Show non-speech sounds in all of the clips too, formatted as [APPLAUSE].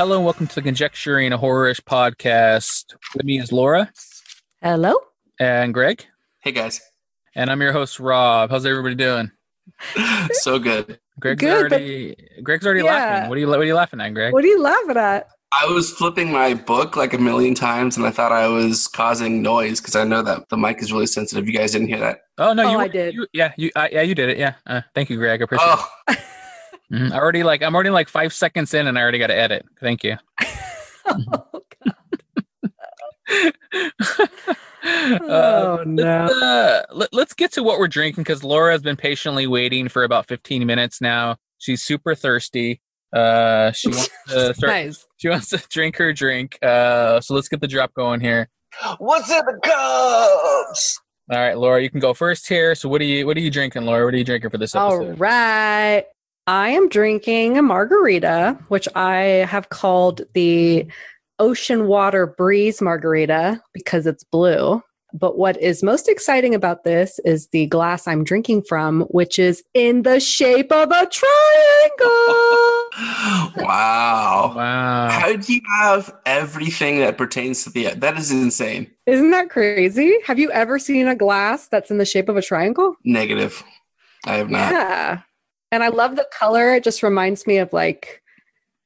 All right, hello and welcome to the Conjecturing a Horrorish podcast. With me is Laura Hello. and Greg, Hey guys. and I'm your host Rob. How's everybody doing? [LAUGHS] so good. Greg's Good, but- already Greg's already Yeah. laughing. What are you What are you laughing at, Greg? What are you laughing at? I was flipping my book like a million times and I thought I was causing noise because I know that the mic is really sensitive. You guys didn't hear that? Oh no, Oh, you I did. You, yeah, you uh, yeah you did it. Yeah, uh, thank you, Greg. I appreciate Oh, it. [LAUGHS] Mhm. I already like I'm already like five seconds in, and I already got to edit. Thank you. [LAUGHS] oh, [LAUGHS] Uh, Oh, no. let's, uh, let, us get to what we're drinking because Laura has been patiently waiting for about 15 minutes now. She's super thirsty. Uh, she wants [LAUGHS] to start. nice. She wants to drink her drink. Uh, so let's get the drop going here. what's in the cups? All right, Laura, you can go first here. So what are you What are you drinking, Laura? What are you drinking for this All episode? right. I am drinking a margarita, which I have called the Ocean Water Breeze Margarita because it's blue. But what is most exciting about this is the glass I'm drinking from, which is in the shape of a triangle. [LAUGHS] wow. Wow. How do you have everything that pertains to the that is insane. Isn't that crazy? Have you ever seen a glass that's in the shape of a triangle? Negative. I have not. Yeah. And I love the color. It just reminds me of like,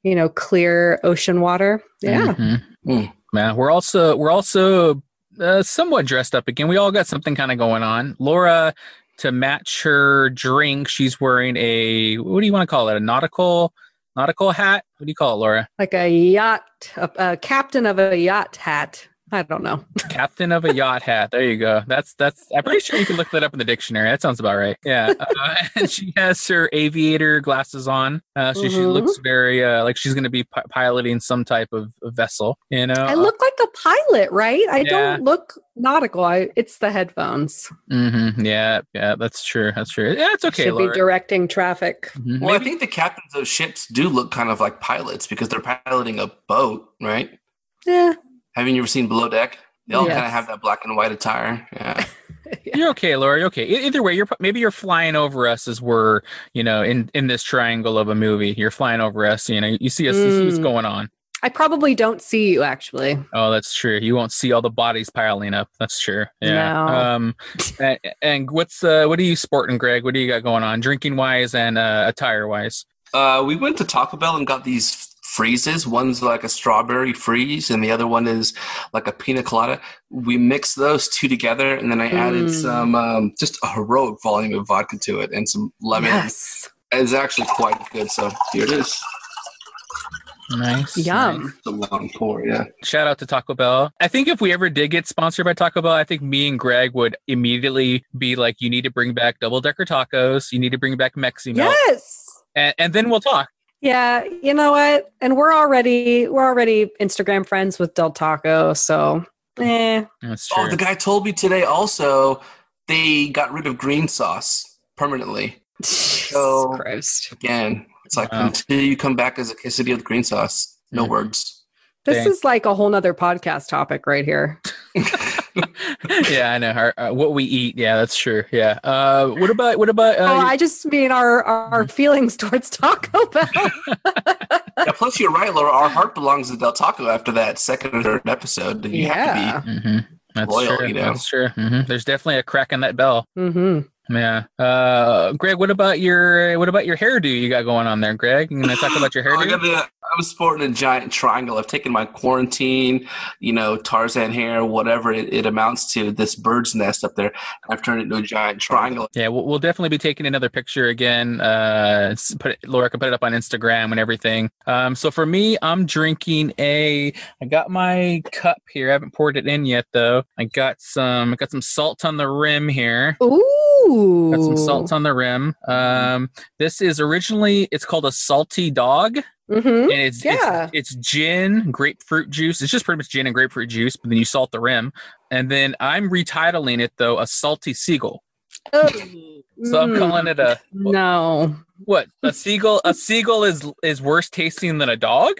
you know, clear ocean water. Yeah. Mhm. Mm. Yeah, we're also we're also uh, somewhat dressed up again. We all got something kind of going on. Laura, to match her drink, she's wearing a what do you want to call it? A nautical nautical hat? What do you call it, Laura? Like a yacht, a, a captain of a yacht hat. I don't know. [LAUGHS] Captain of a yacht hat. There you go. That's that's. I'm pretty sure you can look that up in the dictionary. That sounds about right. Yeah. Uh, [LAUGHS] and she has her aviator glasses on, uh, so she Mhm. looks very uh, like she's going to be pi- piloting some type of, of vessel. You know. I look like a pilot, right? I Yeah. don't look nautical. I, it's the headphones. hmm Yeah. Yeah. That's true. That's true. Yeah. It's okay, Should be directing traffic. Mhm. Well, I think the captains of ships do look kind of like pilots because they're piloting a boat, right? Yeah. Haven't you ever seen Below Deck? They all kind of have that black and white attire. Yeah. [LAUGHS] You're okay, Laura. You're okay. Either way, you're maybe you're flying over us as we're, you know, in in this triangle of a movie. You're flying over us. You know, you see us. You see what's Mm. going on. I probably don't see you actually. Oh, that's true. You won't see all the bodies piling up. That's true. Yeah. No. Um, and, and what's uh, what are you sporting, Greg? What do you got going on, drinking wise and uh, attire wise? Uh, we went to Taco Bell and got these freezes. One's like a strawberry freeze, and the other one is like a pina colada. We mixed those two together, and then I added Mm. some um, just a heroic volume of vodka to it and some lemon. Yes. It's actually quite good. So here it is. Nice. Yum. nice. The long pour, yeah. Shout out to Taco Bell. I think if we ever did get sponsored by Taco Bell, I think me and Greg would immediately be like, "You need to bring back double decker tacos. You need to bring back Mexi Melt, Yes. and, and then we'll talk." Yeah, you know what? And we're already we're already Instagram friends with Del Taco, so eh. That's true. Oh, the guy told me today also they got rid of green sauce permanently. [LAUGHS] So- Christ. Again, it's like Wow. until you come back as a quesadilla with green sauce, no words. This Dang. is like a whole nother podcast topic right here. [LAUGHS] yeah, I know. Our, uh, what we eat. Yeah, that's true. Yeah. Uh, what about what about? Uh, oh, I just mean our our feelings towards Taco Bell. yeah, plus, you're right, Laura. Our heart belongs to Del Taco after that second or third episode. You Yeah. have to Mhm. That's Loyal, true. you know? That's true. hmm There's definitely a crack in that bell. hmm Yeah. Uh, Greg, what about your what about your hairdo you got going on there, Greg? You gonna talk about your [LAUGHS] be. I hairdo? got the- I'm sporting a giant triangle. I've taken my quarantine, you know, Tarzan hair, whatever it, it amounts to, this bird's nest up there. I've turned it into a giant triangle. Yeah, we'll, we'll definitely be taking another picture again. Uh, put it, Laura can put it up on Instagram and everything. Um, so for me, I'm drinking a. I got my cup here. I haven't poured it in yet though. I got some. I got some salt on the rim here. Ooh. Got some salt on the rim. Um, this is originally it's called a salty dog, hmm and it's Yeah. it's, it's gin, grapefruit juice. It's just pretty much gin and grapefruit juice, but then you salt the rim. And then I'm retitling it though a salty seagull. So I'm Mm. calling it a No. what? A seagull? A seagull is is worse tasting than a dog?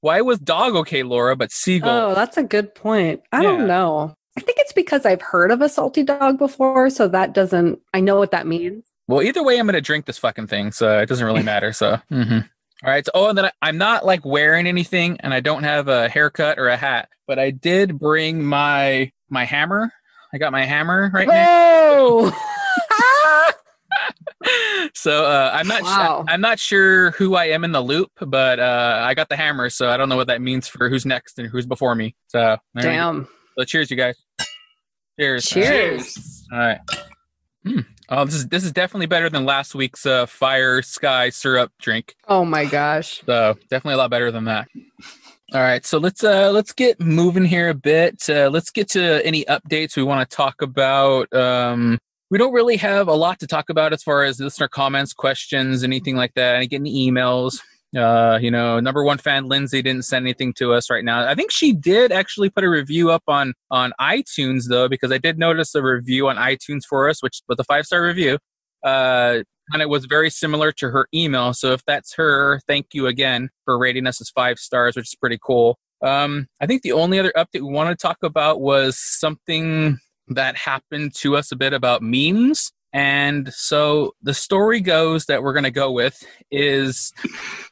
Why was dog okay, Laura, but seagull? Oh, that's a good point. I Yeah. don't know. I think it's because I've heard of a salty dog before, so that doesn't. I know what that means. Well, either way, I'm gonna drink this fucking thing, so it doesn't really matter. So, [LAUGHS] mhm. All right. So, oh, and then I, I'm not like wearing anything, and I don't have a haircut or a hat, but I did bring my my hammer. I got my hammer right now. Oh! [LAUGHS] So uh, I'm not. Wow. I'm not sure who I am in the loop, but uh, I got the hammer, so I don't know what that means for who's next and who's before me. So. Damn. So cheers, you guys. Cheers. Cheers. All right. Hmm. Oh, this is this is definitely better than last week's uh, fire sky syrup drink. Oh my gosh. So definitely a lot better than that. All right, so let's uh let's get moving here a bit. Uh, let's get to any updates we want to talk about. Um, we don't really have a lot to talk about as far as listener comments, questions, anything like that. Any getting emails. Uh, you know, number one fan Lindsay didn't send anything to us right now. I think she did actually put a review up on on iTunes though, because I did notice a review on iTunes for us, which was a five star review. Uh, and it was very similar to her email. So if that's her, thank you again for rating us as five stars, which is pretty cool. Um, I think the only other update we want to talk about was something that happened to us a bit about memes. And so the story goes that we're going to go with is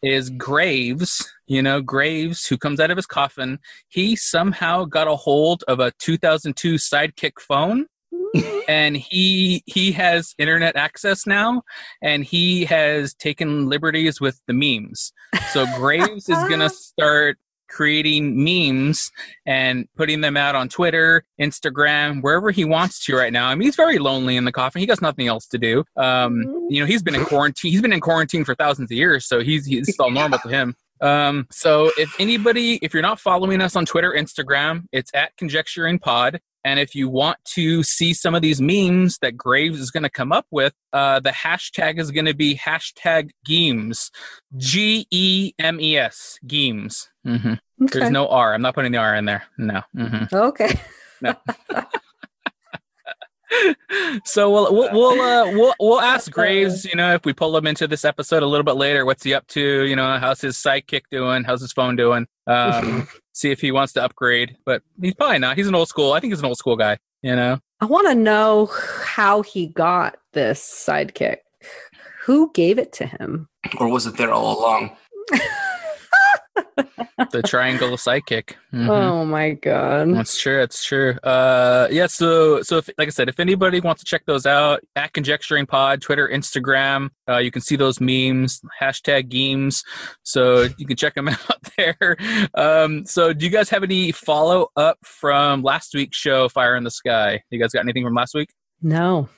is Graves, you know, Graves who comes out of his coffin, he somehow got a hold of a 2002 Sidekick phone [LAUGHS] and he he has internet access now and he has taken liberties with the memes. So graves is going [LAUGHS] to start creating memes and putting them out on twitter instagram wherever he wants to right now. I mean he's very lonely in the coffin. He got nothing else to do. Um you know he's been in quarantine he's been in quarantine for thousands of years so he's he's all normal to him. Um, so if anybody, if you're not following us on Twitter, Instagram, it's at conjecturing pod. And if you want to see some of these memes that Graves is going to come up with, uh, the hashtag is going to be hashtag Geems, G E M E S, Geems. hmm Okay. There's no R. I'm not putting the R in there. No. hmm okay. [LAUGHS] [LAUGHS] so we'll we'll we'll, uh, we'll we'll ask Graves, you know, if we pull him into this episode a little bit later, what's he up to? You know, how's his sidekick doing? How's his phone doing? Um, [LAUGHS] see if he wants to upgrade, but he's probably not. He's an old school. I think he's an old school guy. You know, I want to know how he got this sidekick. Who gave it to him? Or was it there all along? [LAUGHS] the triangle sidekick. Mhm. Oh my god. That's true. That's true. Uh, yeah. So, so if, like I said, if anybody wants to check those out, at Conjecturing Pod, Twitter, Instagram, uh, you can see those memes, hashtag games. So you can check them [LAUGHS] out there. Um, so, do you guys have any follow up from last week's show, Fire in the Sky? You guys got anything from last week? No.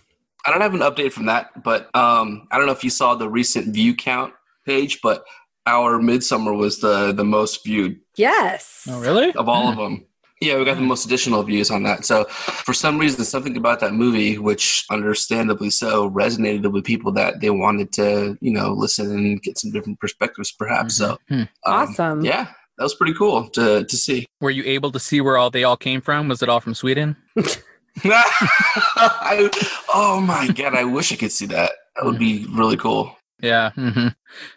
I don't have an update from that, but um, I don't know if you saw the recent view count page, but our Midsummer was the the most viewed Yes. Oh, really? of all of them. Yeah, we got the most additional views on that. So for some reason, something about that movie, which understandably so, resonated with people that they wanted to, you know, listen and get some different perspectives, perhaps. So Hmm. um, Awesome. Yeah, that was pretty cool to to see. Were you able to see where all they all came from? Was it all from Sweden? [LAUGHS] [LAUGHS] I, oh my god, I wish I could see that. That would be really cool. Yeah. hmm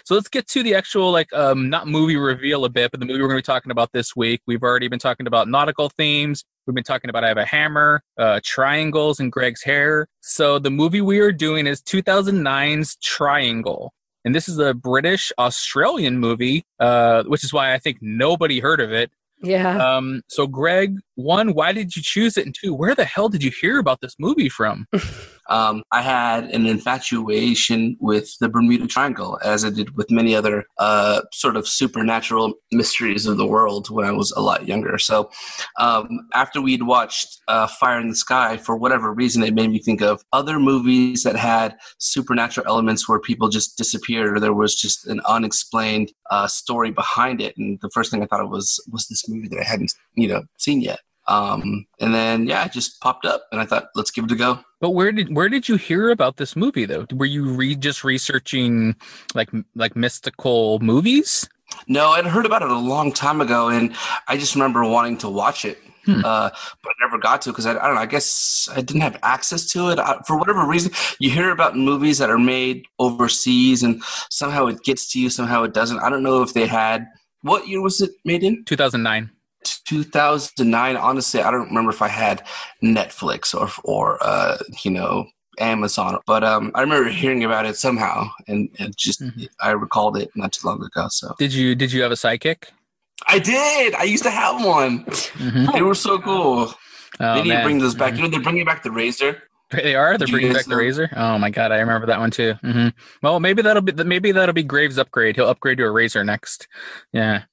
So let's get to the actual like um not movie reveal a bit, but the movie we're going to be talking about this week. We've already been talking about nautical themes. We've been talking about I have a hammer, uh, triangles, and Greg's hair. So the movie we are doing is 2009's Triangle, and this is a British Australian movie, uh, which is why I think nobody heard of it. Yeah. Um, so Greg, one, why did you choose it, and two, where the hell did you hear about this movie from? [LAUGHS] Um, I had an infatuation with the Bermuda Triangle, as I did with many other uh, sort of supernatural mysteries of the world when I was a lot younger. So, um, after we'd watched uh, Fire in the Sky, for whatever reason, it made me think of other movies that had supernatural elements where people just disappeared or there was just an unexplained uh, story behind it. And the first thing I thought of was was this movie that I hadn't, you know, seen yet. Um, and then yeah, it just popped up, and I thought, let's give it a go. But where did where did you hear about this movie though? Were you re- just researching like like mystical movies? No, I'd heard about it a long time ago, and I just remember wanting to watch it, Hmm. uh, but I never got to because I, I don't know. I guess I didn't have access to it I, for whatever reason. You hear about movies that are made overseas, and somehow it gets to you, somehow it doesn't. I don't know if they had. What year was it made in? 2009. 2009. Honestly, I don't remember if I had Netflix or or uh, you know Amazon, but um, I remember hearing about it somehow, and, just Mhm. I recalled it not too long ago. So Did you did you have a sidekick? I did. I used to have one. Mhm. They were so cool. Oh, they need to bring those back. Mhm. You know, they're bringing back the razor. They are. They're bringing back the razor. Oh my god, I remember that one too. hmm Well, maybe that'll be maybe that'll be Graves' upgrade. He'll upgrade to a razor next. Yeah.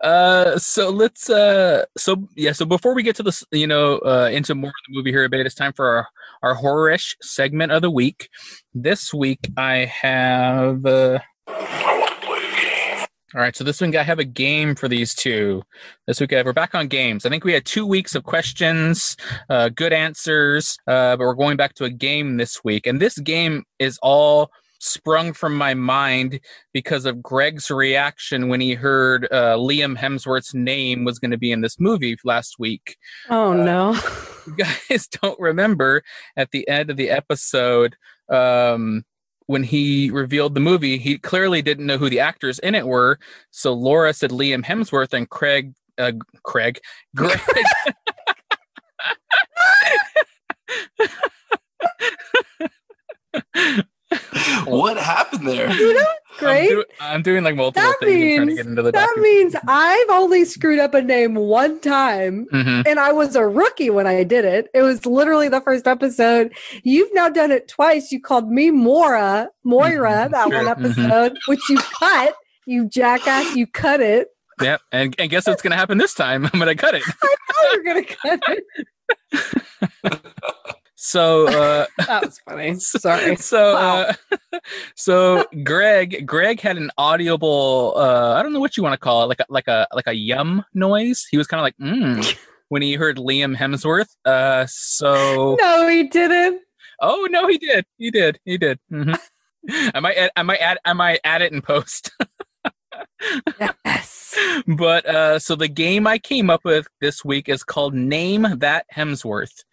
Uh so let's uh so yeah so before we get to this you know uh into more of the movie here a bit it's time for our our horror-ish segment of the week this week i have uh all right, so this week I have a game for these two. This week I have, we're back on games. I think we had two weeks of questions, uh, good answers, uh, but we're going back to a game this week. And this game is all sprung from my mind because of Greg's reaction when he heard uh, Liam Hemsworth's name was going to be in this movie last week. Oh Uh, no. You guys don't remember at the end of the episode um, when he revealed the movie, he clearly didn't know who the actors in it were. So Laura said Liam Hemsworth and Craig, uh, Craig, Greg. [LAUGHS] What happened there? You know, I'm, great. do- I'm doing like multiple That things and trying to get into the That document. means I've only screwed up a name one time. Mhm. And I was a rookie when I did it. It was literally the first episode. You've now done it twice. You called me Mora, Moira, Mhm, that sure, one mhm. episode, which you cut. You jackass, you cut it. Yep. And, and guess what's going to happen this time? [LAUGHS] I'm going to cut it. Oh, you're gonna cut it. [LAUGHS] So, uh, [LAUGHS] That was funny. Sorry. [LAUGHS] so Wow. uh, [LAUGHS] so greg greg had an audible uh i don't know what you want to call it like a like a like a yum noise he was kind of like mm when he heard liam hemsworth uh so No, he didn't. oh no he did he did he did hmm i might add, i might add i might add it in post Yes. but uh so the game i came up with this week is called name that hemsworth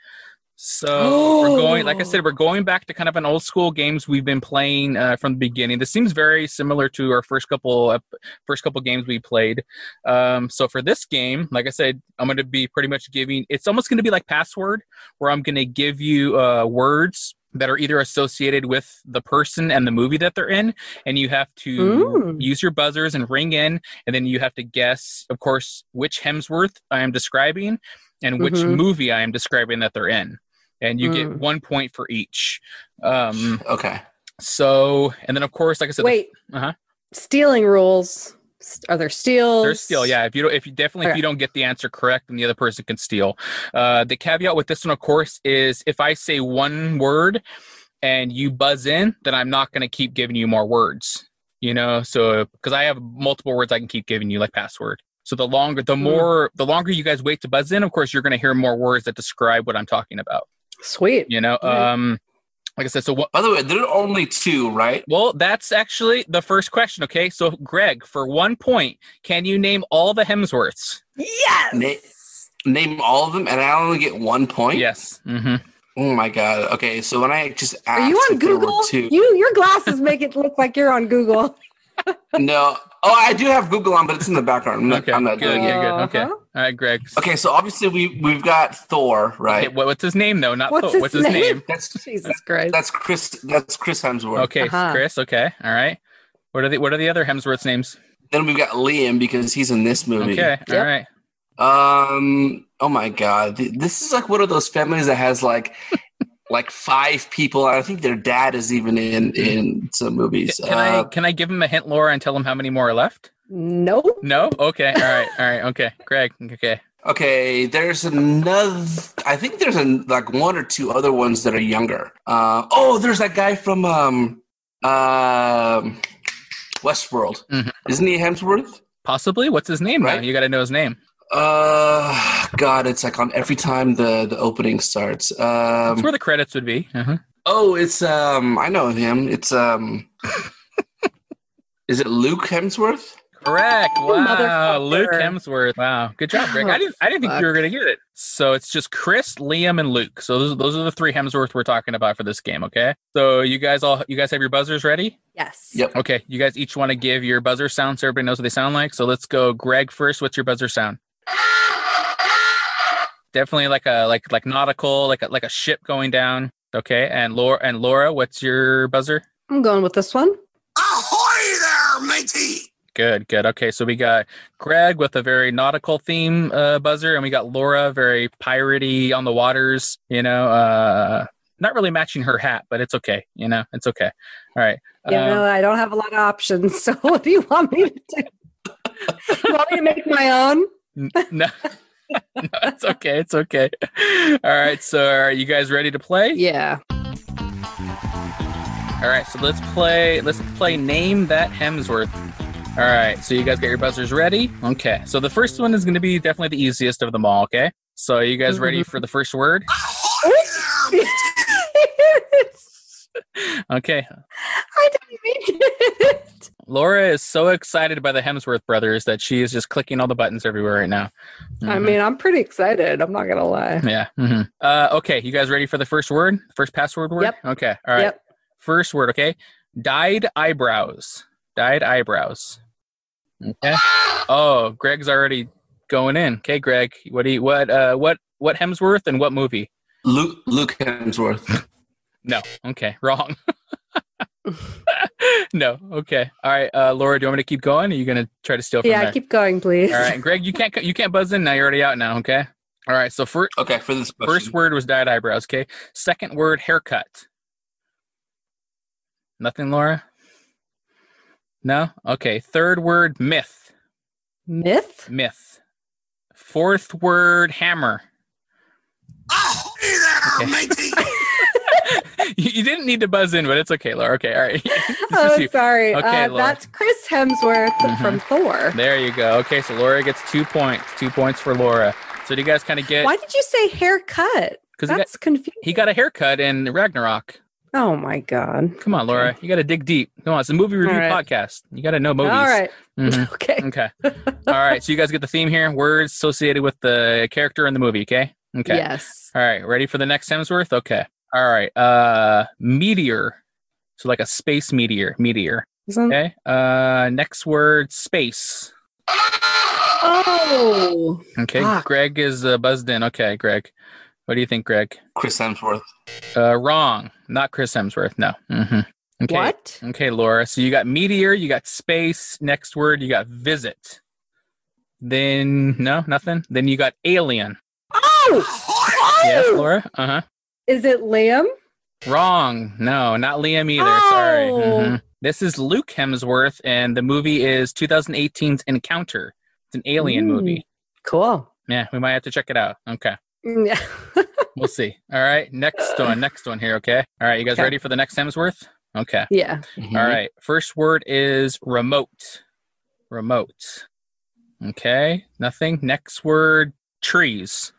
so we're going like i said we're going back to kind of an old school games we've been playing uh, from the beginning this seems very similar to our first couple ep- first couple games we played um so for this game like i said i'm going to be pretty much giving it's almost going to be like password where i'm going to give you uh words that are either associated with the person and the movie that they're in and you have to Mm. use your buzzers and ring in and then you have to guess of course which hemsworth i am describing and which Mhm. movie i am describing that they're in and you get Mm. one point for each um Okay. so and then of course like i said Wait. Uh-huh. Stealing rules. Are there steals? there's still yeah if you don't if you definitely if you don't get the answer correct then the other person can steal uh the caveat with this one of course is if i say one word and you buzz in then i'm not going to keep giving you more words you know so because i have multiple words i can keep giving you like password so the longer the Hmm. more the longer you guys wait to buzz in of course you're going to hear more words that describe what i'm talking about Sweet. you know um like i said so what By the way, there are only two, right? well that's actually the first question okay so greg for one point can you name all the hemsworths Yes. Na- Name all of them, and I only get one point. yes hmm Oh my god. Okay, so when I just asked Are you on if there were Google? two, You your glasses make it look like you're on Google. No. Oh, I do have Google on, but it's in the background. I'm not, Okay, I'm not good, doing it. good, good. Okay. Uh-huh. All right, Greg. Okay, so obviously we we've got Thor, right? Okay, what, what's his name though? Not What's Thor. his what's his name? name? That's [LAUGHS] Jesus Christ. that's Chris. That's Chris Hemsworth. Okay, Uh-huh. Chris. Okay, all right. What are the What are the other Hemsworth's names? Then we've got Liam because he's in this movie. Okay, all Yep. right. Um. Oh my God. This is like one of those families that has like like five people. I think their dad is even in in some movies. Can I Uh, Can I give him a hint, Laura, and tell him how many more are left? No. No. Okay. All right. All right. Okay. Greg. Okay. okay. There's another. I think there's a, like one or two other ones that are younger. Uh. Oh, there's that guy from um um Westworld. Mhm. Isn't he Hemsworth? Possibly. What's his name? Now Right. you got to know his name. Uh, God, it's like on every time the the opening starts. That's Um, where the credits would be. Uh-huh. oh, it's um, I know him. It's um, is it Luke Hemsworth? Correct. Oh, Wow. Luke. Hemsworth. Wow. Good job, Greg. Oh, I didn't. I didn't think fuck. you were gonna get it. So it's just Chris, Liam, and Luke. So those those are the three Hemsworth we're talking about for this game. Okay. So you guys all you guys have your buzzers ready? Yes. Yep. Okay. You guys each want to give your buzzer sound so everybody knows what they sound like. So let's go. Greg first. What's your buzzer sound? Definitely like a like like nautical, like a like a ship going down. Okay, and Laura and Laura, what's your buzzer? I'm going with this one. Ahoy there, matey! Good, good. Okay, so we got Greg with a very nautical theme uh, buzzer, and we got Laura very piratey on the waters. You know, uh, not really matching her hat, but it's okay. You know, it's okay. All right. You know, Um, I don't have a lot of options. [LAUGHS] So what do you want me to do? [LAUGHS] you want me to make my own? N- [LAUGHS] no, no, it's okay. It's okay. All right. So, are you guys ready to play? Yeah. All right, so let's play. Let's play. Name that Hemsworth. All right, so you guys got your buzzers ready? Okay, so the first one is going to be definitely the easiest of them all. Okay, so are you guys mm-hmm. ready for the first word? Ahoy there, matey! Okay, I didn't mean it. [LAUGHS] Laura is so excited by the Hemsworth brothers that she is just clicking all the buttons everywhere right now. I Mhm. mean, I'm pretty excited. I'm not gonna lie. yeah. hmm Uh, okay, you guys ready for the first word? First password word? Yep. Okay. All right. Yep. First word. Okay. Dyed eyebrows. Dyed eyebrows. Okay. Oh, Greg's already going in. Okay, Greg. What do you what uh what what Hemsworth and what movie? Luke, Luke Hemsworth. No. Okay, wrong. [LAUGHS] [LAUGHS] no. Okay. All right. Uh Laura, do you want me to keep going? Or are you gonna try to steal from Yeah, there? keep going, please. All right, Greg, you can't you can't buzz in now. You're already out now. Okay. All right. So first Okay, for this question. first word was dyed eyebrows. Okay. Second word haircut. Nothing, Laura. No. Okay. Third word myth. Myth? Myth. Fourth word hammer. Ahoy there, Okay. matey! [LAUGHS] you, didn't need to buzz in, but it's okay, Laura. Okay. All right. [LAUGHS] Oh, sorry. Okay, uh, that's Chris Hemsworth Mhm. from Thor. There you go. Okay, so Laura gets two points. Two points for Laura. So do you guys kind of get Why did you say haircut? because he got, That's confusing. he got a haircut in Ragnarok. Oh my god. Come on, Laura. You got to dig deep. Come on, it's a movie review right. podcast. You got to know movies. All right. Mhm. [LAUGHS] Okay. Okay. All right. So you guys get the theme here. Words associated with the character in the movie. Okay. Okay. Yes. All right. Ready for the next Hemsworth? Okay. All right. Uh, meteor. So like a space meteor. Meteor. Isn't- Okay. Uh, next word space. Oh. Okay. Fuck. Greg is uh, buzzed in. Okay, Greg. What do you think, Greg? Chris Hemsworth. Uh, wrong. Not Chris Hemsworth. No. Mm-hmm. Okay. What? Okay, Laura. So you got meteor, you got space. Next word, you got visit. Then no, nothing. Then you got alien. Oh. Yes, Oh! Laura. Uh huh. Is it Liam? Wrong. No, not Liam either. Sorry. Oh. Mhm. This is Luke Hemsworth, and the movie is 2018's Encounter. It's an alien Ooh. movie. Cool. Yeah, we might have to check it out. Okay, Yeah. [LAUGHS] we'll see. All right, next one. Next one here. Okay. All right, you guys Okay. ready for the next Hemsworth? Okay. yeah. Mhm. All right. First word is remote. Remote. Okay. Nothing. Next word trees.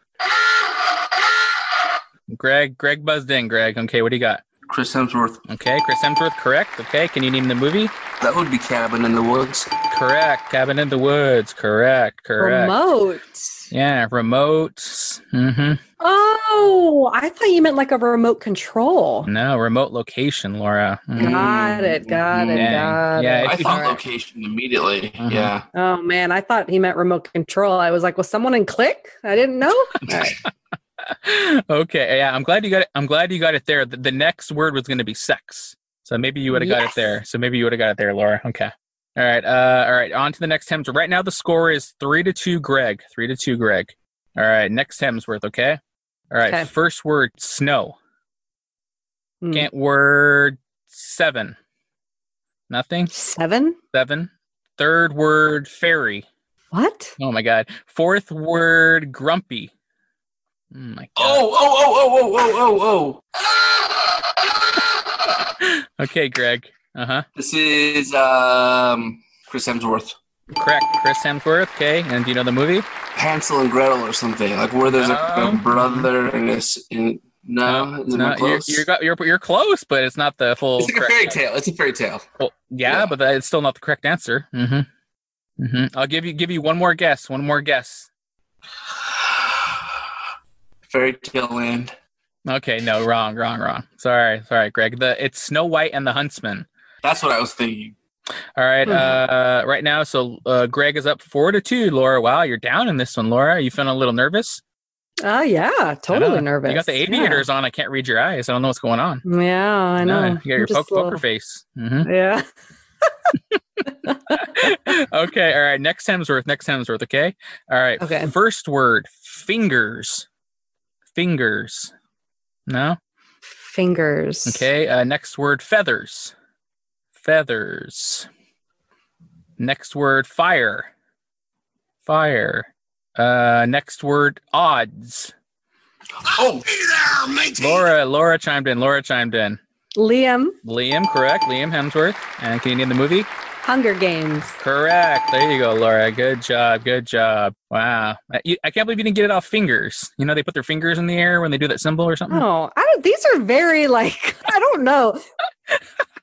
Greg. Greg buzzed in. Greg. Okay. What do you got? Chris Hemsworth. Okay. Chris Hemsworth. Correct. Okay. Can you name the movie? That would be Cabin in the Woods. Correct. Cabin in the Woods. Correct. Correct. Remote. Yeah. Remote. Mm-hmm. Oh, I thought you meant like a remote control. No. Remote location. Laura. Mhm. Got it. Got it. Yeah. Got Yeah, it. if I you- thought Alright. location immediately. Mhm. Yeah. Oh man, I thought he meant remote control. I was like, was someone in click? I didn't know. [LAUGHS] Okay, yeah, I'm glad you got it. I'm glad you got it there. The, the next word was going to be sex, so maybe you would have got it there. So maybe you would have got it there, Laura. Okay. All right. Uh, all right. On to the next Hemsworth. Right now, the score is three to two, Greg. Three to two, Greg. All right. Next Hemsworth. Okay. All right. Okay. First word snow. Hmm. Can't word seven. Nothing. Seven? Seven. Third word fairy. What? Oh my god. Fourth word grumpy. Oh my god. Oh, oh, oh, oh, oh, oh, oh, oh. [LAUGHS] okay, Greg. Uh huh. This is um, Chris Hemsworth. Correct. Chris Hemsworth. Okay. And do you know the movie? Hansel and Gretel or something. Like where there's a, a brother and this. In, no, it no, you're, close? you're, got- you're you're close, but it's not the full. it's like a fairy answer. tale. It's a fairy tale. Well, yeah, Yeah. but that- it's still not the correct answer. Mm-hmm. Mm-hmm. I'll give you give you one more guess. One more guess. Fairy tale land. Okay. No. Wrong. Wrong. Wrong. Sorry. Sorry, Greg. The it's Snow White and the Huntsman. That's what I was thinking. All right. Hmm. Uh, right now, so uh, Greg is up four to two. Laura, wow, you're down in this one. Laura, are you feeling a little nervous? Oh yeah, totally nervous. You got the Yeah. aviators on. I can't read your eyes. I don't know what's going on. Yeah, I know. No, you got your poke, little- poker face. Mm-hmm. [LAUGHS] Yeah. [LAUGHS] okay. All right. Next Hemsworth. Next Hemsworth. Okay. All right. Okay. First word fingers. Fingers. No. Fingers. Okay. Uh, next word feathers. Feathers. Next word fire. Fire. Uh, next word odds. Oh, Laura. Laura chimed in. Laura chimed in. Liam, Liam. Correct. Liam Hemsworth. And can you name the movie? Hunger Games. Correct. There you go, Laura. Good job. Good job. Wow. I, you, I can't believe you didn't get it off fingers. You know, they put their fingers in the air when they do that symbol or something. Oh, I don't, these are very like [LAUGHS] I don't know.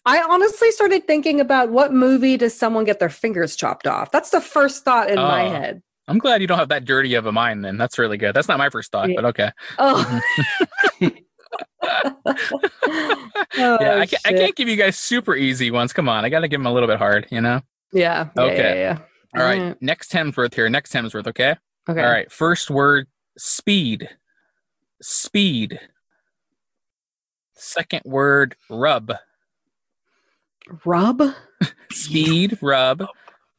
I honestly started thinking about what movie does someone get their fingers chopped off? That's the first thought in my Oh. head. I'm glad you don't have that dirty of a mind then. That's really good. That's not my first thought, Yeah. but okay. Oh. Mm-hmm. [LAUGHS] [LAUGHS] [LAUGHS] [LAUGHS] Oh, yeah, I, can't, I can't give you guys super easy ones. Come on. I got to give them a little bit hard, you know? Yeah. yeah, Okay. Yeah, yeah. All right. Next Hemsworth here. Next Hemsworth, okay? Okay. All right. First word speed. Speed. Second word rub. Rub. [LAUGHS] Speed, rub.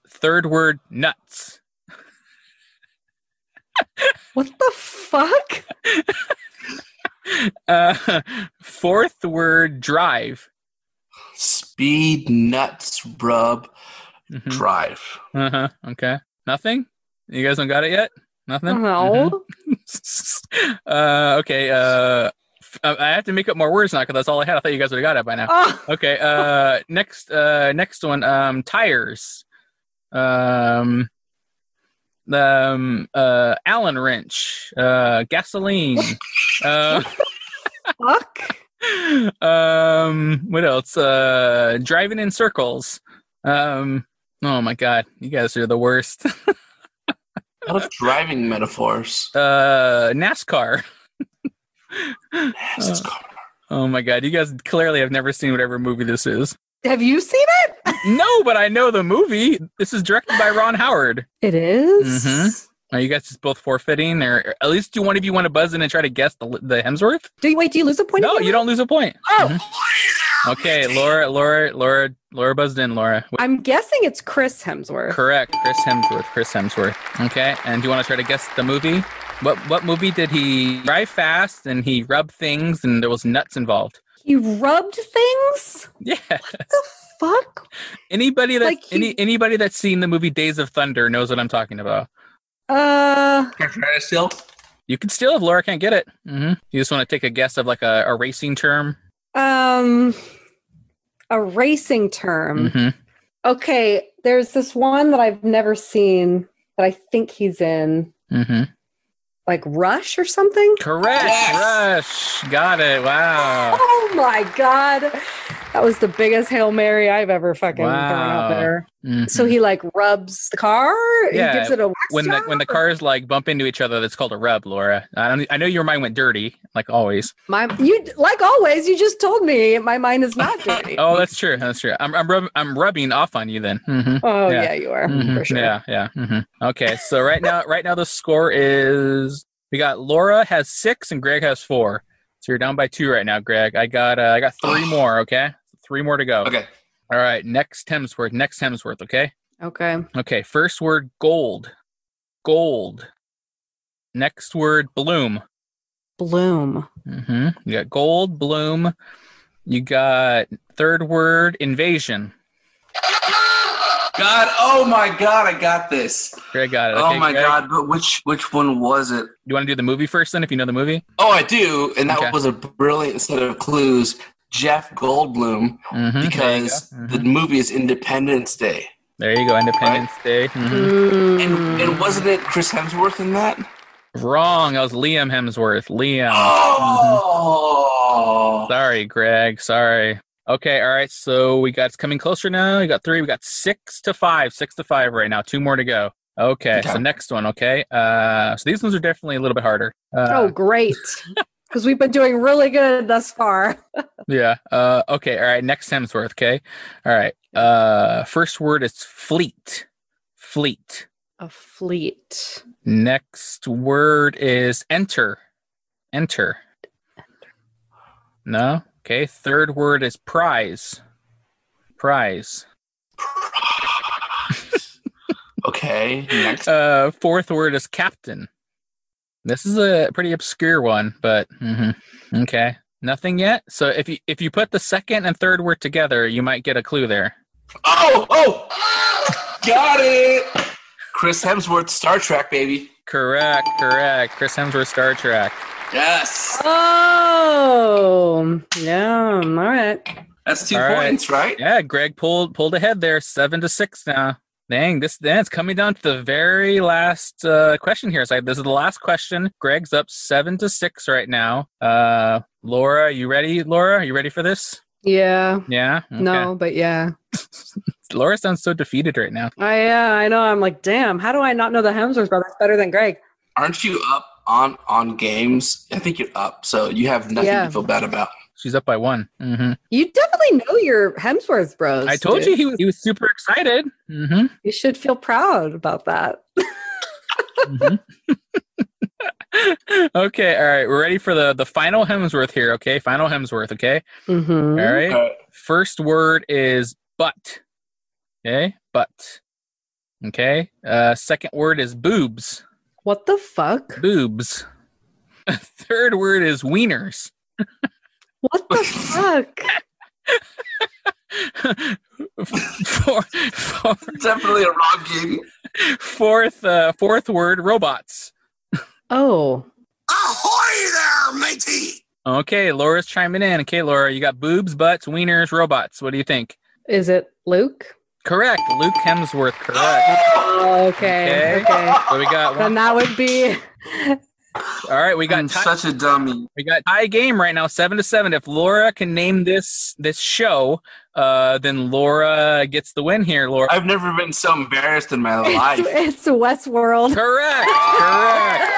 Third word nuts. What the fuck? [LAUGHS] Uh, fourth word drive. speed nuts rub Mhm. drive. Uh-huh. Okay. Nothing? You guys don't got it yet? Nothing? No. Mhm. [LAUGHS] uh, okay. Uh, f- I I have to make up more words now because that's all I had. I thought you guys would have got it by now. Oh, [LAUGHS] Okay. Uh, next. Uh, next one. Um, tires. Um. Um. Uh. Allen wrench. Uh. Gasoline. [LAUGHS] uh. fuck. um what else uh driving in circles um oh my god you guys are the worst A lot of driving metaphors. uh nascar [LAUGHS] NASCAR. oh my god you guys clearly have never seen whatever movie this is Have you seen it? [LAUGHS] no but i know the movie this is directed by ron howard It is? Mhm. are you guys just both forfeiting or at least do one of you want to buzz in and try to guess the, the hemsworth Do you wait? Do you lose a point? no you don't lose a point Oh, Mhm. okay laura laura laura laura buzzed in laura I'm guessing it's Chris Hemsworth. Correct, Chris Hemsworth. Chris Hemsworth. Okay, and do you want to try to guess the movie? What what movie did he drive fast and he rubbed things and there was nuts involved? He rubbed things. Yeah. The fuck? Anybody that Like he- any anybody that's seen the movie Days of Thunder knows what I'm talking about. Uh, Can I try to steal? You can still if Laura can't get it. hmm You just want to take a guess of like a, a racing term. um, a racing term. hmm Okay, there's this one that I've never seen that I think he's in, hmm like Rush or something. Correct. Yes. Rush. Got it. Wow. Oh my god, that was the biggest hail mary I've ever fucking thrown out there. Mhm. So he like rubs the car. Yeah, he gives it a when the job? when the cars like bump into each other, that's called a rub, Laura. I don't. I know your mind went dirty, like always. My you like always. You just told me my mind is not dirty. [LAUGHS] Oh, that's true. That's true. I'm I'm, rub- I'm rubbing off on you then. hmm Oh, yeah. yeah. you are Mhm. for sure. Yeah, yeah. hmm Okay, so right now, right now the score is we got Laura has six and Greg has four. So you're down by two right now, Greg. I got uh, I got three more. Okay, three more to go. Okay. All right. Next Hemsworth. Next Hemsworth. Okay. Okay. Okay. First word gold. Gold. Next word bloom. Bloom. Mm-hmm. You got gold, bloom. You got third word invasion. God, oh my God, I got this. Greg got it. oh my Greg, God, but which which one was it? Do You want to do the movie first then if you know the movie? Oh, I do, and that Okay. was a brilliant set of clues. Jeff Goldblum, Mhm, because there you, go. the movie is Independence Day, There you go. Independence Day. Mhm. Mm. and, and wasn't it Chris Hemsworth in that? Wrong. That was Liam Hemsworth. Liam. Oh, Sorry, Greg. Sorry. Okay. All right. So we got it's coming closer now. We got three. We got six to five. Six to five right now. Two more to go. Okay. Okay. So next one. Okay. Uh, so these ones are definitely a little bit harder. Uh, oh, great. [LAUGHS] Because we've been doing really good thus far. [LAUGHS] Yeah. Uh, okay. All right. Next Hemsworth. Okay. All right. Uh, first word is fleet. Fleet. A fleet. Next word is enter. Enter. No? Okay. Third word is prize. Prize. [LAUGHS] Okay, next. Uh, fourth word is captain. This is a pretty obscure one, but mhm. okay. Nothing yet. So if you if you put the second and third word together, you might get a clue there. Oh, oh, got it. Chris Hemsworth, Star Trek, baby. Correct, correct. Chris Hemsworth, Star Trek. Yes, Oh, yeah. All right. that's two All right. points, right? Yeah, Greg pulled pulled ahead there, seven to six now. Dang, this then it's coming down to the very last uh, question here. So this is the last question. Greg's up seven to six right now. Uh, Laura, you ready? Laura, are you ready for this? Yeah. Yeah. Okay. No, but yeah. [LAUGHS] Laura sounds so defeated right now. I yeah, I know. I'm like, damn. How do I not know the Hemsworth brothers better than Greg? Aren't you up on on games? I think you're up, so you have nothing Yeah. to feel bad about. She's up by one. hmm You definitely know your Hemsworth bros. I told dude. you he was, he was super excited. hmm You should feel proud about that. Mhm. [LAUGHS] okay, all right. We're ready for the the final Hemsworth here. Okay, final Hemsworth. Okay, Mm-hmm. all right. Uh, First word is butt. Okay, butt. Okay. Uh, second word is boobs. What the fuck? Boobs. [LAUGHS] Third word is wieners. [LAUGHS] What the fuck? Four, four, definitely a wrong game. fourth, uh, fourth word robots. Oh, Ahoy there, matey! Okay, Laura's chiming in. Okay, Laura, you got boobs, butts, wieners, robots. What do you think? is it Luke? Correct. Luke Hemsworth. Correct. Oh, okay. Okay. Okay. So we got Then that would be All right, we got I'm tie, such a dummy. we got tie game right now, seven to seven. If Laura can name this this show, uh, then Laura gets the win here. Laura. I've never been so embarrassed in my [LAUGHS] life. it's, it's Westworld. Correct. Correct.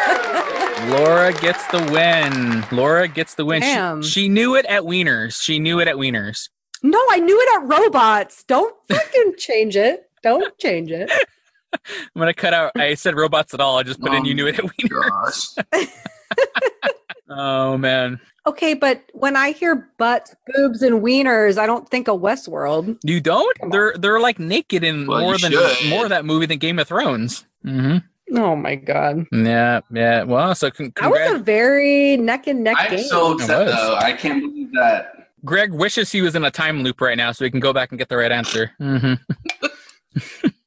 [LAUGHS] Laura gets the win. Laura gets the win. She- She, knew it at Wieners. She knew it at Wieners. No, I knew it at robots. Don't [LAUGHS] fucking change it. Don't change it. I'm gonna cut out. I said robots at all. I just put in. Oh You knew it at Wieners. Oh man, Okay, but when I hear butts, boobs, and wieners, I don't think of Westworld. you don't? They're they're like naked in Well, more than should. more of that movie than Game of Thrones. Mm-hmm. Oh my god. Yeah, yeah. Well, so con- That was a very neck and neck I'm game. so upset though. I can't believe that. Greg wishes he was in a time loop right now, so he can go back and get the right answer. Mm-hmm. [LAUGHS]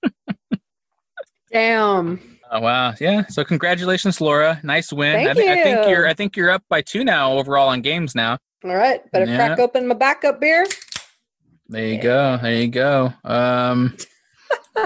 Damn. Oh wow, yeah. So congratulations, Laura. Nice win. I, Thank thi- I think you. you're. I think you're up by two now overall on games now. All right, better Yeah. crack open my backup beer. There you go. There you go. Um, [LAUGHS]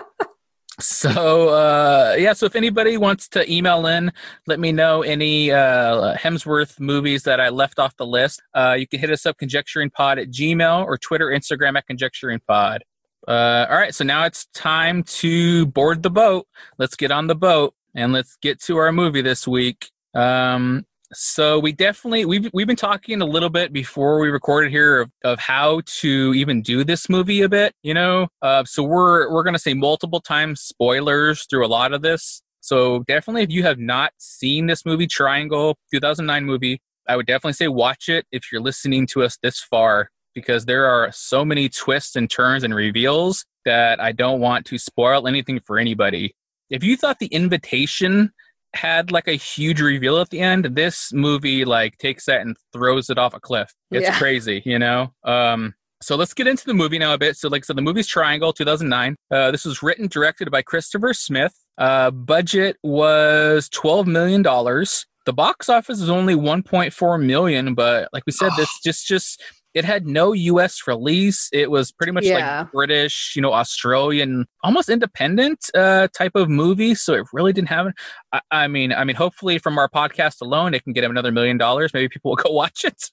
so uh, yeah. So if anybody wants to email in, let me know any uh, Hemsworth movies that I left off the list. Uh, you can hit us up conjecturingpod at Gmail or Twitter, Instagram at conjecturingpod. Uh, all right. So now it's time to board the boat. Let's get on the boat and let's get to our movie this week. Um, so we definitely we've we've been talking a little bit before we recorded here of, of how to even do this movie a bit, you know. Uh, so we're we're gonna say multiple times spoilers through a lot of this. So definitely, if you have not seen this movie, Triangle, 2009 movie, I would definitely say watch it if you're listening to us this far because there are so many twists and turns and reveals that I don't want to spoil anything for anybody. If you thought the invitation had like a huge reveal at the end, this movie like takes that and throws it off a cliff. It's Yeah. crazy, you know? Um so let's get into the movie now a bit. So, like, so the movie's Triangle, 2009. Uh, this was written, directed by Christopher Smith. Uh, budget was 12 million dollars. The box office is only 1.4 million, but like we said, this just just it had no U.S. release. It was pretty much Yeah. like British, you know, Australian, almost independent uh, type of movie. So it really didn't have. I, I mean, I mean, hopefully from our podcast alone, it can get him another million dollars. Maybe people will go [LAUGHS] watch it.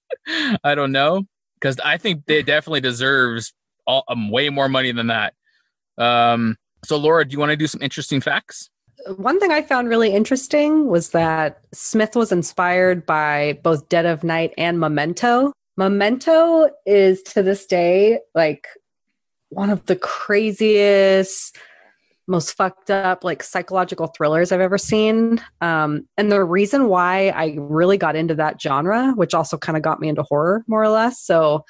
I don't know because I think it [SIGHS] definitely deserves all, um, way more money than that. Um, so, Laura, do you want to do some interesting facts? One thing I found really interesting was that Smith was inspired by both Dead of Night and Memento. Memento is to this day like one of the craziest most fucked up like psychological thrillers I've ever seen. Um, and the reason why I really got into that genre, which also kind of got me into horror more or less. So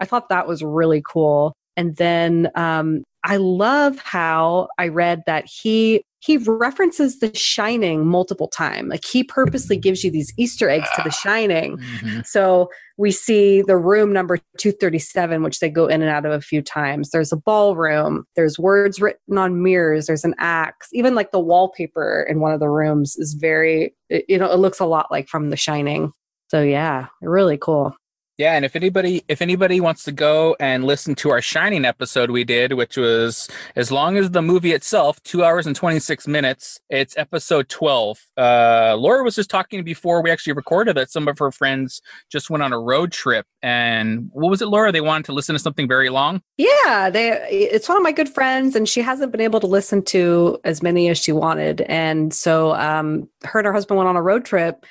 I thought that was really cool. And then um, I love how I read that he he references The Shining multiple times. Like he purposely gives you these Easter eggs to The Shining. Mhm. So we see the room number 237, which they go in and out of a few times. There's a ballroom. There's words written on mirrors. There's an axe. Even like the wallpaper in one of the rooms is very, you know, it looks a lot like from The Shining. So yeah, really cool. Yeah, and if anybody if anybody wants to go and listen to our Shining episode we did, which was as long as the movie itself, two hours and twenty six minutes, it's episode twelve. Uh, Laura was just talking before we actually recorded that some of her friends just went on a road trip, and what was it, Laura? They wanted to listen to something very long. Yeah, they it's one of my good friends and she hasn't been able to listen to as many as she wanted. And so um her and her husband went on a road trip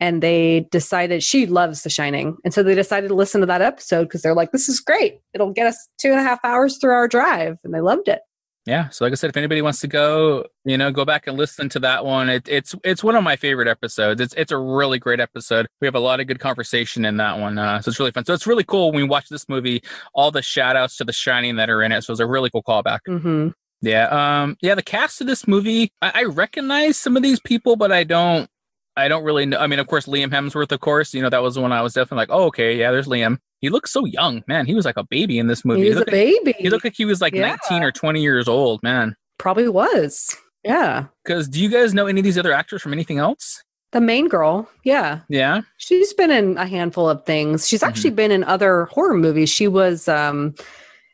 and they decided she loves The Shining. And so they decided to listen to that episode because they're like, this is great. It'll get us two and a half hours through our drive. And they loved it. Yeah, so like I said, if anybody wants to go, you know, go back and listen to that one. It, it's it's one of my favorite episodes. It's it's a really great episode. We have a lot of good conversation in that one, uh, so it's really fun. So it's really cool when we watch this movie. All the shout outs to The Shining that are in it. So it's a really cool callback. hmm Yeah, um, yeah. The cast of this movie, I, I recognize some of these people, but I don't. I don't really know. I mean, of course, Liam Hemsworth, of course. You know, that was the one I was definitely like, oh, okay, yeah, there's Liam. He looks so young, man. He was like a baby in this movie. He's a looked like, baby. he looked like he was like Yeah. 19 or 20 years old, man. Probably was. Yeah. Because do you guys know any of these other actors from anything else? The main girl. Yeah. Yeah. She's been in a handful of things. She's actually Mm-hmm. been in other horror movies. She was um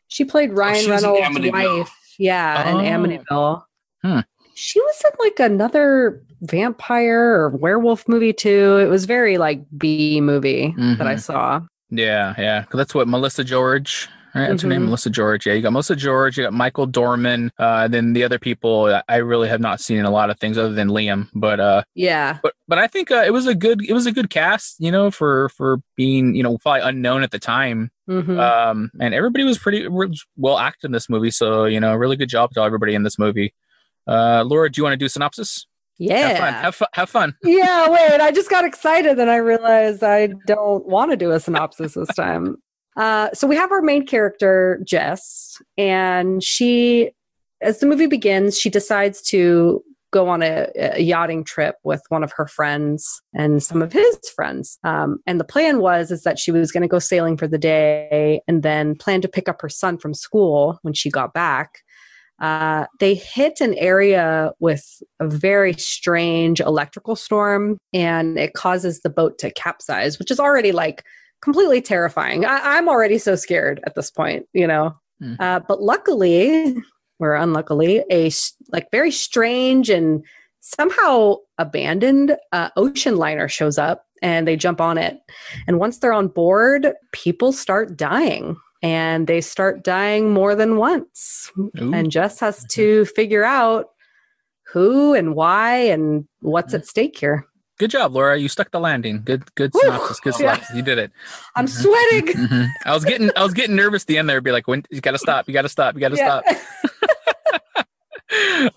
she played Ryan Oh, she Reynolds' wife. Yeah, in Oh. Amityville. Hmm. She was in like another vampire or werewolf movie too. It was very like B movie that I Mhm. saw. Yeah, yeah. that's what Melissa George, right? That's her name, Mhm. Melissa George. Yeah, you got Melissa George, you got Michael Dorman, uh, then the other people I- I really have not seen in a lot of things other than Liam. But uh Yeah. but but I think uh, it was a good it was a good cast, you know, for for being, you know, probably unknown at the time. Mhm. Um and everybody was pretty well acted in this movie, so you know, really good job to everybody in this movie. Uh Laura, do you want to do synopsis? yeah. Have fun. Have fun. Have [LAUGHS] fun. yeah, wait, I just got excited and I realized I don't want to do a synopsis this time. Uh, so we have our main character, Jess, and she, as the movie begins, she decides to go on a, a yachting trip with one of her friends and some of his friends. Um, and the plan was is that she was going to go sailing for the day and then plan to pick up her son from school when she got back. Uh, they hit an area with a very strange electrical storm and it causes the boat to capsize, which is already like completely terrifying. I- I'm already so scared at this point, you know. Hmm. Uh, but luckily, or unluckily, a like very strange and somehow abandoned uh, ocean liner shows up and they jump on it. And once they're on board, people start dying and they start dying more than once Ooh. and Jess has to figure out who and why and what's at stake here. Good job, Laura. You stuck the landing. Good, good Woo! synopsis. Good Yeah. You did it. [LAUGHS] I'm Mhm. sweating. [LAUGHS] I was getting, I was getting nervous at the end there. Be like, when you got to stop. You got to stop. You got to Yeah. stop.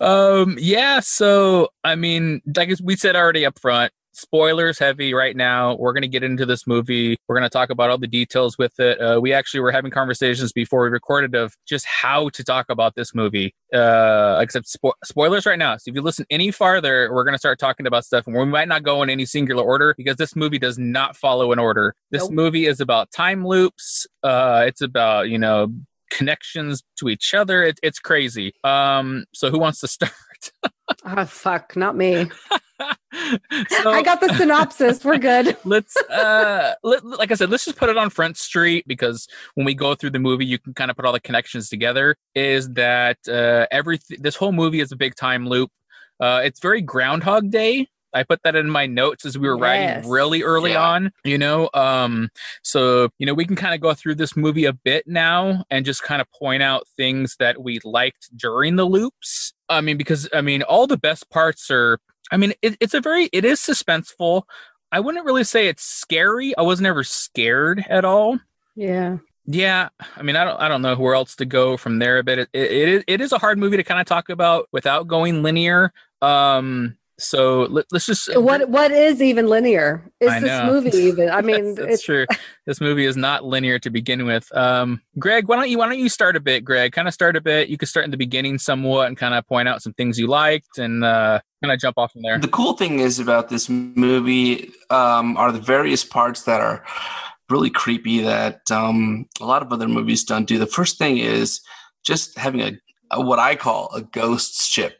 [LAUGHS] um, yeah. So, I mean, like we said already up front, spoilers heavy right now. We're gonna get into this movie. We're gonna talk about all the details with it. Uh, we actually were having conversations before we recorded of just how to talk about this movie. Uh, except spo- spoilers right now. So if you listen any farther, we're gonna start talking about stuff, and we might not go in any singular order because this movie does not follow an order. This Nope. movie is about time loops. Uh, it's about you know connections to each other. It, it's crazy. Um, so who wants to [LAUGHS] start? oh fuck, not me. [LAUGHS] so, I got the synopsis. We're good. [LAUGHS] let's uh let, like i said let's just put it on front street because when we go through the movie you can kind of put all the connections together is that uh every this whole movie is a big time loop uh it's very groundhog day I put that in my notes as we were Yes. writing really early Yeah. on, you know. Um, so you know, we can kind of go through this movie a bit now and just kind of point out things that we liked during the loops. I mean, because I mean, all the best parts are I mean, it, it's a very it is suspenseful. I wouldn't really say it's scary. I was never scared at all. Yeah. Yeah, I mean, I don't, I don't know where else to go from there, but it, it, it is, it is a hard movie to kind of talk about without going linear. Um, so let, us just what what is even linear? Is I this know. movie even? I [LAUGHS] mean, that's, that's true. This movie is not linear to begin with. Um, Greg, why don't you why don't you start a bit, Greg? Kind of start a bit. You could start in the beginning somewhat and kind of point out some things you liked and uh, kind of jump off from there. The cool thing is about this movie um, are the various parts that are really creepy that um, a lot of other movies don't do. The first thing is just having a, a what I call a ghost ship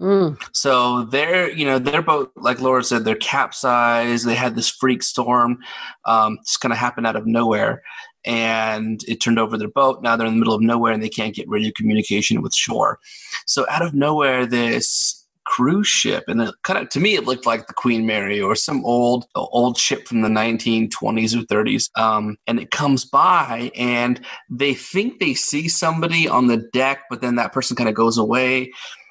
Mm. So they're, you know, they're both, like Laura said, they're capsized. They had this freak storm, um, just kind of happened out of nowhere, and it turned over their boat. Now they're in the middle of nowhere and they can't get radio communication with shore. So out of nowhere, this cruise ship, and it kind of to me it looked like the Queen Mary or some old old ship from the 1920s or 30s. Um, and it comes by, and they think they see somebody on the deck, but then that person kind of goes away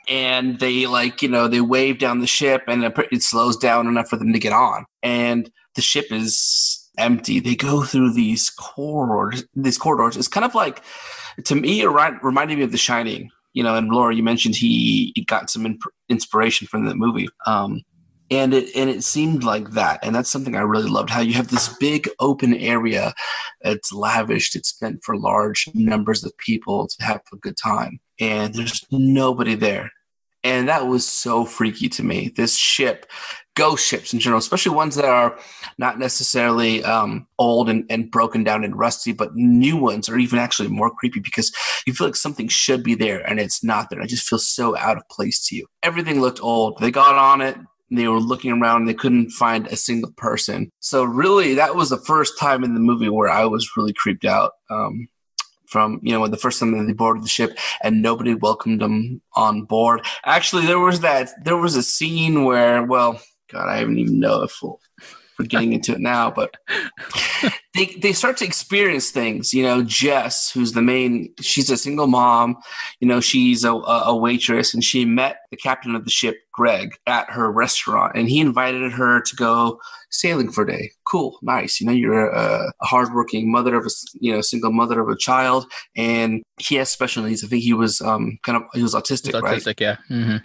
and they like you know they wave down the ship and it slows down enough for them to get on. And the ship is empty. They go through these corridors these corridors. It's kind of like to me it reminded me of the shining. You know and laura you mentioned he, he got some in, inspiration from the movie. Um, and it and it seemed like that. And that's something i really loved how you have this big open area it's lavished it's meant for large numbers of people to have a good time. And there's nobody there and that was so freaky to me. This ship, ghost ships in general, especially ones that are not necessarily um, old and, and broken down and rusty, but new ones are even actually more creepy because you feel like something should be there and it's not there. I just feel so out of place to you. Everything looked old. They got on it. They were looking around and they couldn't find a single person. So really, that was the first time in the movie where I was really creeped out. Um, from you know the first time they boarded the ship and nobody welcomed them on board. Actually, there was that there was a scene where well, God, I haven't even know if we're getting into it now, but [LAUGHS] they they start to experience things. You know, Jess, who's the main, she's a single mom. You know, she's a, a waitress, and she met the captain of the ship, Greg, at her restaurant, and he invited her to go sailing for a day. Cool, nice. You know, you're a, a hardworking mother of a you know single mother of a child, and he has special needs. I think he was um kind of he was autistic, He's right? Autistic, yeah. Mm-hmm.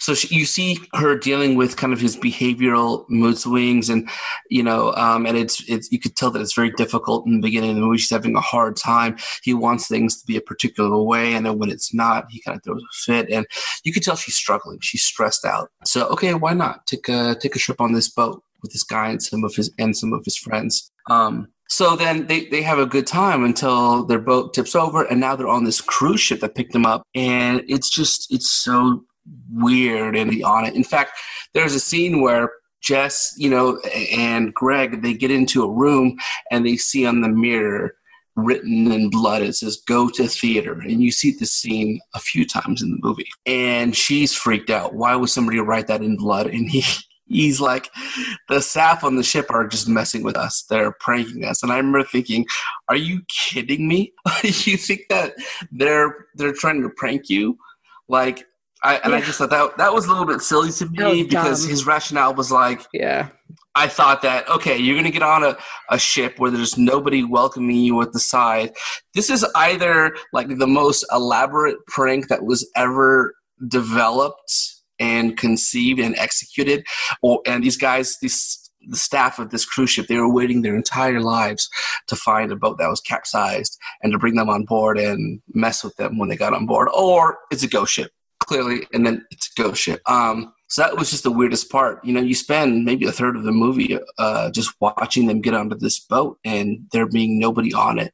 So she, you see her dealing with kind of his behavioral mood swings, and you know, um, and it's it's you could tell that it's very difficult in the beginning of the movie. She's having a hard time. He wants things to be a particular way, and then when it's not, he kind of throws a fit, and you could tell she's struggling. She's stressed out. So okay, why not take a take a trip on this boat? with this guy and some of his and some of his friends. Um, so then they, they have a good time until their boat tips over, and now they're on this cruise ship that picked them up, and it's just it's so weird and on it. In fact, there's a scene where Jess, you know, and Greg they get into a room and they see on the mirror written in blood it says go to theater and you see this scene a few times in the movie and she's freaked out why would somebody write that in blood and he he's like, the staff on the ship are just messing with us. They're pranking us. And I remember thinking, are you kidding me? [LAUGHS] you think that they're they're trying to prank you? Like, I and yeah. I just thought that that was a little bit silly to me because dumb. his rationale was like, yeah. I thought that okay, you're gonna get on a, a ship where there's nobody welcoming you at the side. This is either like the most elaborate prank that was ever developed and conceived and executed. Or and these guys, these the staff of this cruise ship, they were waiting their entire lives to find a boat that was capsized and to bring them on board and mess with them when they got on board. Or it's a ghost ship, clearly, and then it's a ghost ship. Um, so that was just the weirdest part. You know, you spend maybe a third of the movie uh, just watching them get onto this boat and there being nobody on it,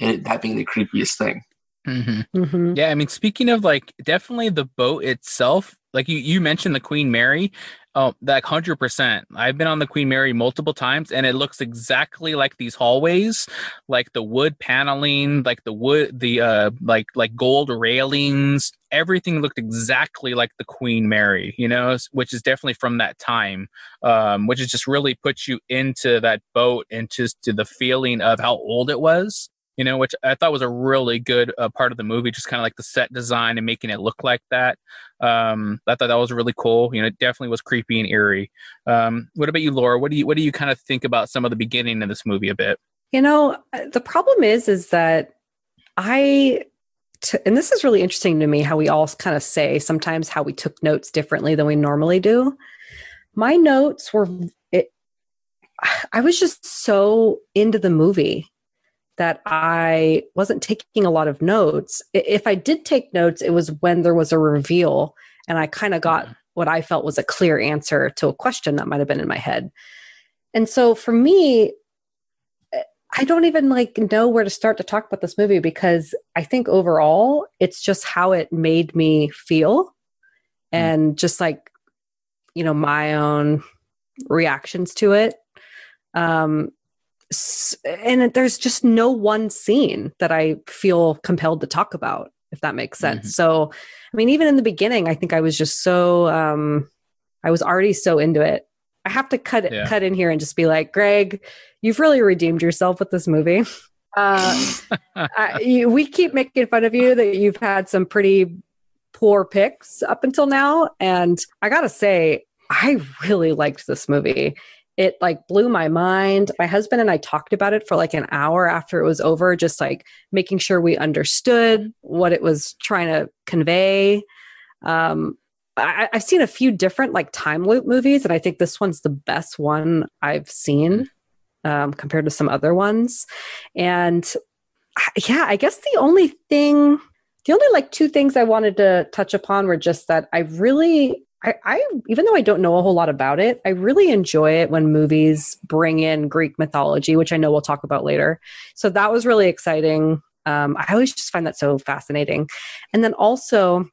and that being the creepiest thing. Mm-hmm. Mm-hmm. Yeah, I mean, speaking of like, definitely the boat itself like you, you mentioned the Queen Mary. Oh, like hundred percent. I've been on the Queen Mary multiple times, and it looks exactly like these hallways, like the wood paneling, like the wood, the uh, like like gold railings. Everything looked exactly like the Queen Mary, you know, which is definitely from that time. Um, which is just really puts you into that boat and just to the feeling of how old it was you know, which I thought was a really good uh, part of the movie, just kind of like the set design and making it look like that. Um, I thought that was really cool. You know, it definitely was creepy and eerie. Um, what about you, Laura? What do you what do you kind of think about some of the beginning of this movie a bit? You know, uh, the problem is, is that I, and this is really interesting to me how we all kind of say sometimes how we took notes differently than we normally do. My notes were, it, I was just so into the movie that I wasn't taking a lot of notes. If I did take notes, it was when there was a reveal and I kind of got mm-hmm. what I felt was a clear answer to a question that might have been in my head. And so for me, eh, I don't even like know where to start to talk about this movie because I think overall it's just how it made me feel mm-hmm. and just like you know my own reactions to it um and there's just no one scene that I feel compelled to talk about if that makes sense. Mhm. So I mean even in the beginning I think I was just so um I was already so into it. I have to cut Yeah. cut in here and just be like, Greg, you've really redeemed yourself with this movie. [LAUGHS] Uh, I, you, we keep making fun of you that you've had some pretty poor picks up until now, and I gotta say, I really liked this movie. It like blew my mind. My husband and I talked about it for like an hour after it was over, just like making sure we understood what it was trying to convey. Um, I, I've seen a few different like time loop movies, and I think this one's the best one I've seen um, compared to some other ones. And yeah, I guess the only thing, the only like two things I wanted to touch upon were just that I really, I, I even though I don't know a whole lot about it, I really enjoy it when movies bring in Greek mythology, which I know we'll talk about later. So that was really exciting. Um, I always just find that so fascinating. And then also,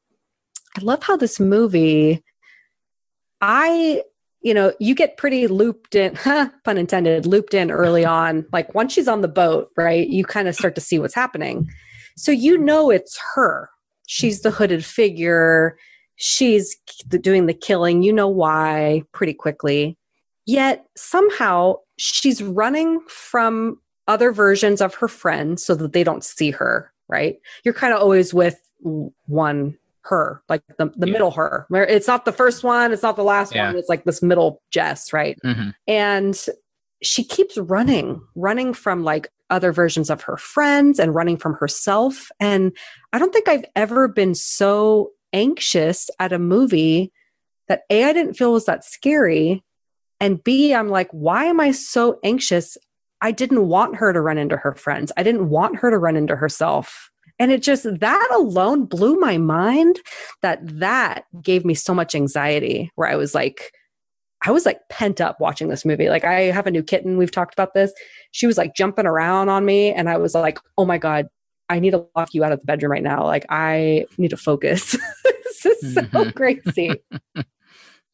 I love how this movie, I, you know, you get pretty looped in, huh, [LAUGHS] pun intended, looped in early on. Like once she's on the boat, right, you kind of start to see what's happening. So you know it's her. She's the hooded figure. She's doing the killing. You know why pretty quickly. Yet somehow she's running from other versions of her friends so that they don't see her, right? You're kind of always with one her, like the, the Yeah. middle her. It's not the first one, it's not the last Yeah. one, it's like this middle Jess, right? Mhm. And she keeps running, running from like other versions of her friends and running from herself. And I don't think I've ever been so anxious at a movie that A, I didn't feel was that scary. And B, I'm like, why am I so anxious? I didn't want her to run into her friends. I didn't want her to run into herself. And it just, that alone blew my mind that that gave me so much anxiety where I was like, I was like pent up watching this movie. Like I have a new kitten. We've talked about this. She was like jumping around on me, and I was like, "Oh my god, I need to lock you out of the bedroom right now. Like I need to focus." [LAUGHS] this is so Mhm. crazy. [LAUGHS]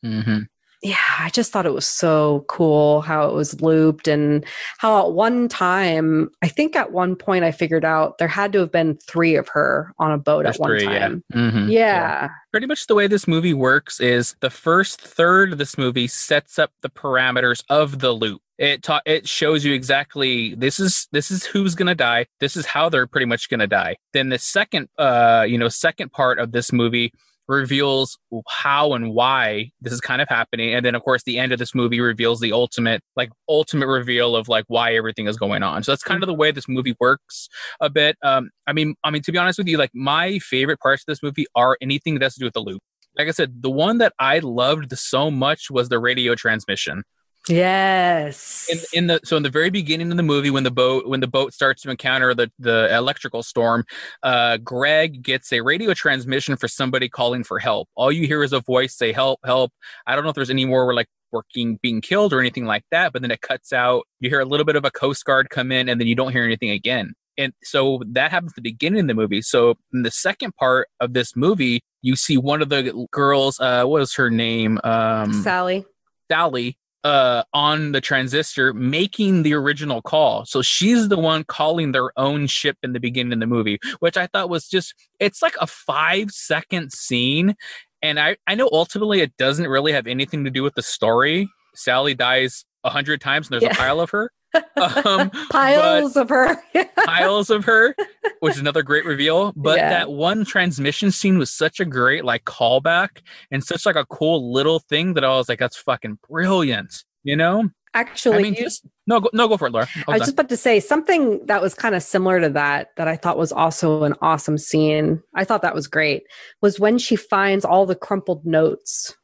Mhm. Yeah, I just thought it was so cool how it was looped and how at one time, I think at one point I figured out there had to have been three of her on a boat There's at one three, yeah. time. Mhm. Yeah. pretty much the way this movie works is the first third of this movie sets up the parameters of the loop it ta- it shows you exactly this is this is who's gonna die this is how they're pretty much gonna die then the second uh you know second part of this movie reveals how and why this is kind of happening. And then of course the end of this movie reveals the ultimate like ultimate reveal of like why everything is going on. So that's kind of the way this movie works a bit. Um i mean i mean to be honest with you like my favorite parts of this movie are anything that has to do with the loop. Like i said the one that i loved so much was the radio transmission Yes. in, in the so in the very beginning of the movie when the boat when the boat starts to encounter the the electrical storm uh greg gets a radio transmission for somebody calling for help. All you hear is a voice say help help. I don't know if there's any more we're like working being killed or anything like that but then it cuts out. You hear a little bit of a coast guard come in and then you don't hear anything again. And so that happens at the beginning of the movie. So in the second part of this movie you see one of the girls uh what is her name? Um Sally. Sally uh, on the transistor making the original call. So she's the one calling their own ship in the beginning of the movie, which I thought was just, it's like a five second scene. And I, I know ultimately it doesn't really have anything to do with the story. Sally dies a hundred times and there's Yeah. a pile of her. [LAUGHS] Um, Piles of her. [LAUGHS] piles of her, which is another great reveal. But Yeah. that one transmission scene was such a great like callback and such like a cool little thing that I was like, that's fucking brilliant. You know? Actually, I mean, you- just no, go, no, go for it, Laura. I was just about to say something that was kind of similar to that, that I thought was also an awesome scene. I thought that was great, was when she finds all the crumpled notes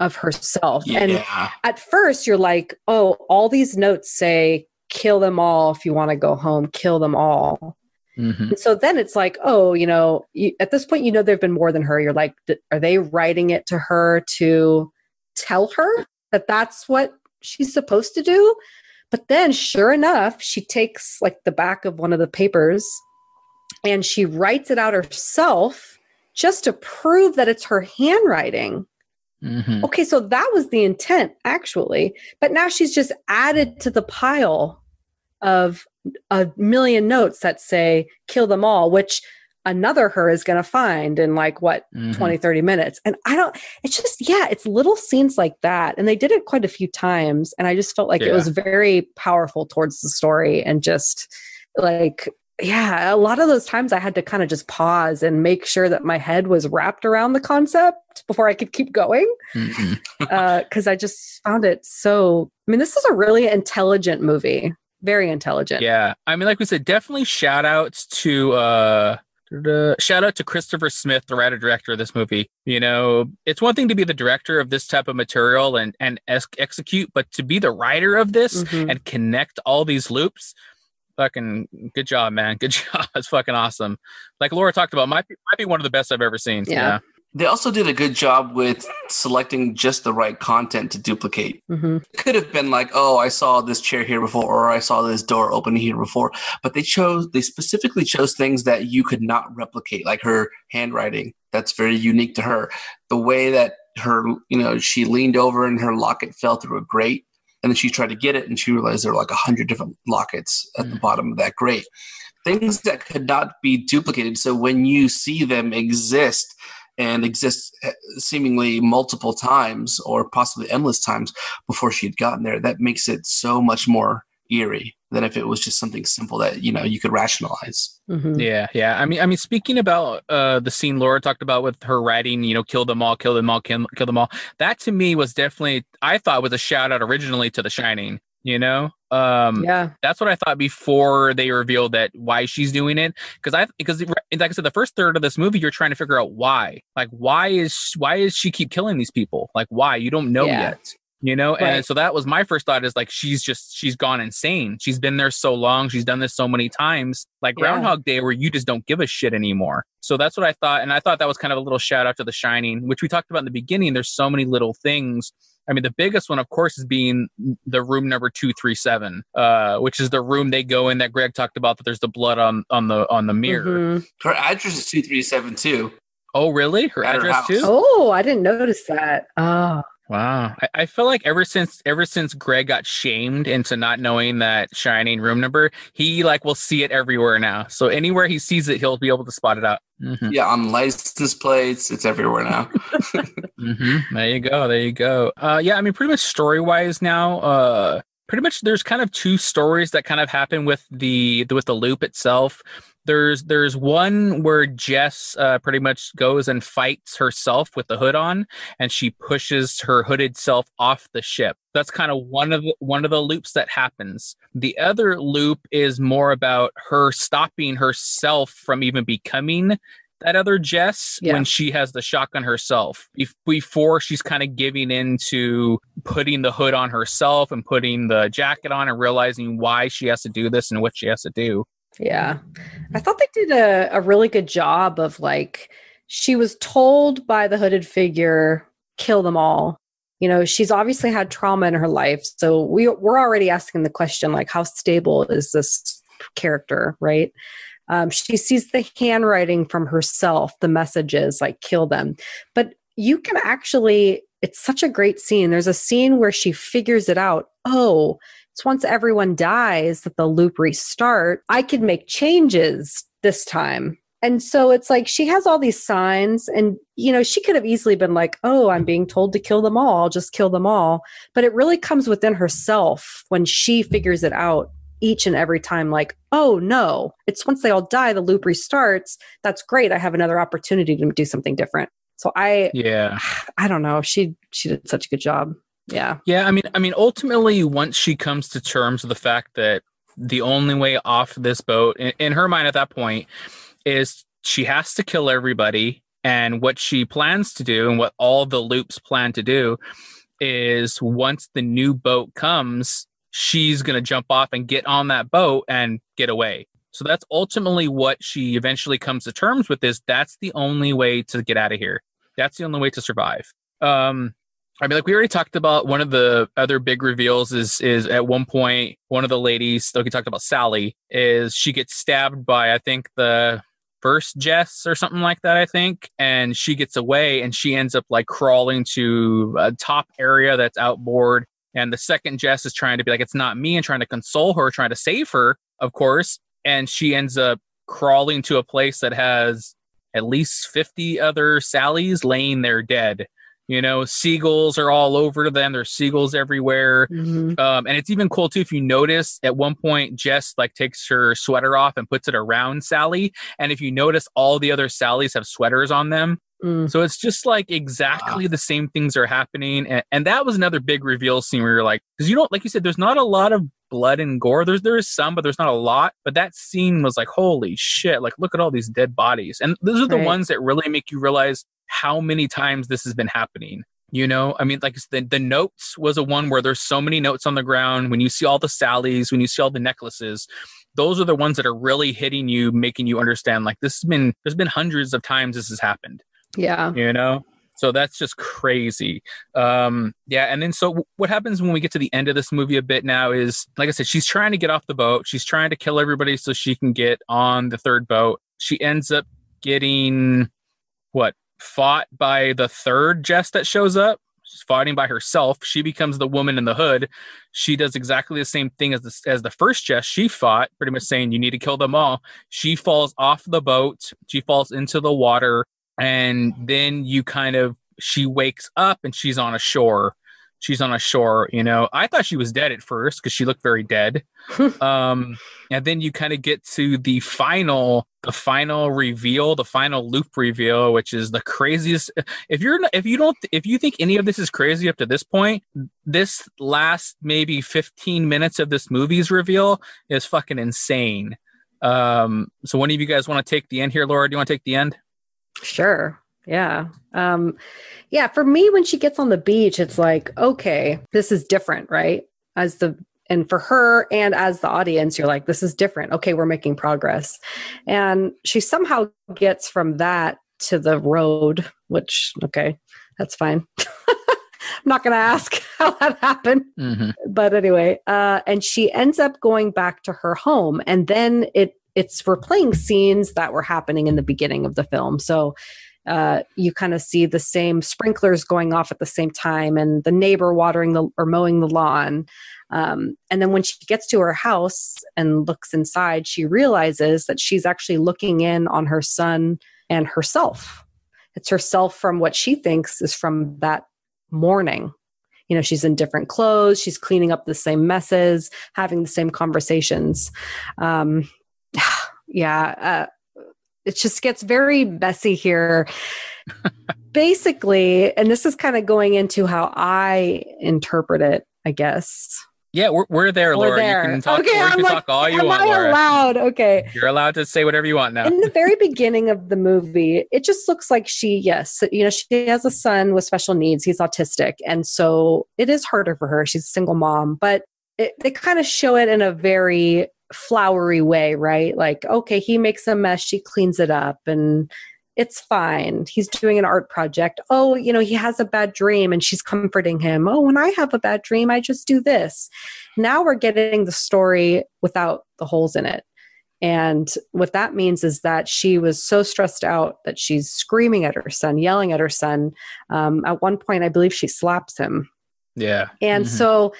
of herself. And at first, you're like, oh, all these notes say, kill them all if you want to go home, kill them all. Mhm. And so then it's like, oh, you know, you, at this point, you know, there've been more than her. You're like, "D- are they writing it to her to tell her that that's what she's supposed to do? But then, sure enough, she takes like the back of one of the papers and she writes it out herself just to prove that it's her handwriting. Mhm. Okay, so that was the intent actually, but now she's just added to the pile of a million notes that say kill them all, which another her is going to find in like what Mhm. 20 30 minutes. And I don't it's just yeah, it's little scenes like that and they did it quite a few times and I just felt like it was very powerful towards the story and just like yeah, a lot of those times I had to kind of just pause and make sure that my head was wrapped around the concept before I could keep going [LAUGHS] because I just found it so. I mean, this is a really intelligent movie, very intelligent. Yeah, I mean, like we said, definitely shout outs to uh, shout out to Christopher Smith, the writer director of this movie. You know, it's one thing to be the director of this type of material and and ex- execute, but to be the writer of this Mhm. and connect all these loops. Fucking good job, man. Good [LAUGHS] job. It's fucking awesome. Like Laura talked about, might be, might be one of the best I've ever seen. Yeah. They also did a good job with selecting just the right content to duplicate. Mhm. It could have been like, oh, I saw this chair here before, or I saw this door open here before. But they chose, they specifically chose things that you could not replicate, like her handwriting. That's very unique to her. The way that her, you know, she leaned over and her locket fell through a grate. And then she tried to get it and she realized there were like a hundred different lockets at the Mm. bottom of that grate. Things that could not be duplicated. So when you see them exist, and exist uh, seemingly multiple times or possibly endless times before she had gotten there that makes it so much more eerie than if it was just something simple that you know you could rationalize Mhm. Yeah, yeah. I mean, I mean, speaking about uh, the scene Laura talked about with her writing, you know, kill them all, kill them all, kill, kill them all. That to me was definitely, I thought was a shout out originally to The Shining. You know, um, Yeah. that's what I thought before they revealed that why she's doing it. Because I, because like I said, the first third of this movie, you're trying to figure out why. Like, why is why is she keep killing these people? Like, why? You don't know Yeah. yet. You know, Right. and so that was my first thought is like she's just she's gone insane. She's been there so long. She's done this so many times, like Yeah. Groundhog Day, where you just don't give a shit anymore. So that's what I thought, and I thought that was kind of a little shout out to The Shining, which we talked about in the beginning. There's so many little things. I mean, the biggest one, of course, is being the room number two three seven, uh, which is the room they go in that Greg talked about. That there's the blood on on the on the mirror. Mhm. her address is 2372 Oh, really? Her At address house. too? Oh, I didn't notice that. Oh, Wow. I, I feel like ever since ever since Greg got shamed into not knowing that shining room number, he like will see it everywhere now. So anywhere he sees it, he'll be able to spot it out. Mhm. yeah on license plates it's everywhere now [LAUGHS] hmm There you go. There you go. Uh, yeah, I mean, pretty much story wise now. Uh, pretty much there's kind of two stories that kind of happen with the with the loop itself. There's there's one where Jess uh, pretty much goes and fights herself with the hood on, and she pushes her hooded self off the ship. That's kind of one of the, one of the loops that happens. The other loop is more about her stopping herself from even becoming that other Jess Yeah. when she has the shotgun herself. Bef- Before she's kind of giving into putting the hood on herself and putting the jacket on and realizing why she has to do this and what she has to do. Yeah. I thought they did a, a really good job of like, she was told by the hooded figure, kill them all. You know, she's obviously had trauma in her life. So we, we're already asking the question, like, how stable is this character, right? Um, she sees the handwriting from herself, the messages like kill them. But you can actually, it's such a great scene. There's a scene where she figures it out. Oh, it's once everyone dies that the loop restart. I could make changes this time. And so it's like she has all these signs, and you know, she could have easily been like, Oh, I'm being told to kill them all, I'll just kill them all. But it really comes within herself when she figures it out each and every time like oh no it's once they all die the loop restarts that's great i have another opportunity to do something different so i Yeah. [SIGHS] i don't know she she did such a good job Yeah. Yeah, I mean, I mean, ultimately, once she comes to terms with the fact that the only way off this boat, in, in her mind at that point, is she has to kill everybody, and what she plans to do, and what all the loops plan to do, is once the new boat comes, she's gonna jump off and get on that boat and get away. So that's ultimately what she eventually comes to terms with. Is that's the only way to get out of here. That's the only way to survive. Um, I mean, like we already talked about, one of the other big reveals is is at one point one of the ladies, like we talked about Sally, is she gets stabbed by I think the first Jess or something like that, I think, and she gets away and she ends up like crawling to a top area that's outboard. And the second Jess is trying to be like, it's not me, and trying to console her, trying to save her, of course. And she ends up crawling to a place that has at least 50 other Sallys laying there dead you know, seagulls are all over them. There's seagulls everywhere. Mhm. Um, and it's even cool too if you notice at one point Jess like takes her sweater off and puts it around Sally. And if you notice all the other Sallys have sweaters on them. Mm. So it's just like exactly the same things are happening. And, and that was another big reveal scene where you're like, because you don't like you said, there's not a lot of blood and gore. There's there is some, but there's not a lot. But that scene was like, holy shit, like look at all these dead bodies. And those are the Right. ones that really make you realize how many times this has been happening. You know, I mean, like the, the notes was a one where there's so many notes on the ground. When you see all the Sallys, when you see all the necklaces, those are the ones that are really hitting you, making you understand like this has been, there's been hundreds of times this has happened, Yeah. you know? So that's just crazy. Um, yeah. And then so what happens when we get to the end of this movie a bit now is, like I said, she's trying to get off the boat. She's trying to kill everybody so she can get on the third boat. She ends up getting what fought by the third Jess that shows up. She's fighting by herself. She becomes the woman in the hood. She does exactly the same thing as the, as the first Jess she fought, pretty much saying, You need to kill them all. She falls off the boat. She falls into the water. And then you kind of, she wakes up and she's on a shore. She's on a shore, you know. I thought she was dead at first because she looked very dead. [LAUGHS] um, and then you kind of get to the final the final reveal the final loop reveal which is the craziest if you're if you don't if you think any of this is crazy up to this point this last maybe 15 minutes of this movie's reveal is fucking insane um so one of you guys want to take the end here laura do you want to take the end Sure. Yeah. Um, yeah. For me, when she gets on the beach, it's like, okay, this is different, right? As the and for her and as the audience, you're like, this is different. Okay, we're making progress. And she somehow gets from that to the road, which okay, that's fine. [LAUGHS] I'm not gonna ask [LAUGHS] how that happened mm-hmm. but anyway uh and she ends up going back to her home and then it it's replaying scenes that were happening in the beginning of the film so uh, you kind of see the same sprinklers going off at the same time and the neighbor watering the or mowing the lawn. Um, and then when she gets to her house and looks inside she realizes that she's actually looking in on her son and herself. It's herself from what she thinks is from that morning. You know she's in different clothes she's cleaning up the same messes having the same conversations. Um [SIGHS] yeah uh, it just gets very messy here [LAUGHS] basically and this is kind of going into how i interpret it i guess yeah we're, we're there Laura. We're there. you can talk, okay, you can like, talk all you am want I laura allowed okay you're allowed to say whatever you want now in the very beginning of the movie, it just looks like she, yes, you know, she has a son with special needs. He's autistic. And so it is harder for her. She's a single mom, but it, they kind of show it in a very flowery way, right? Like, okay, he makes a mess, she cleans it up, and it's fine. He's doing an art project. Oh, you know, he has a bad dream and she's comforting him. Oh, when I have a bad dream, I just do this. Now we're getting the story without the holes in it. And what that means is that she was so stressed out that she's screaming at her son, yelling at her son. Um, at one point, I believe she slaps him. yeah And Mhm. so,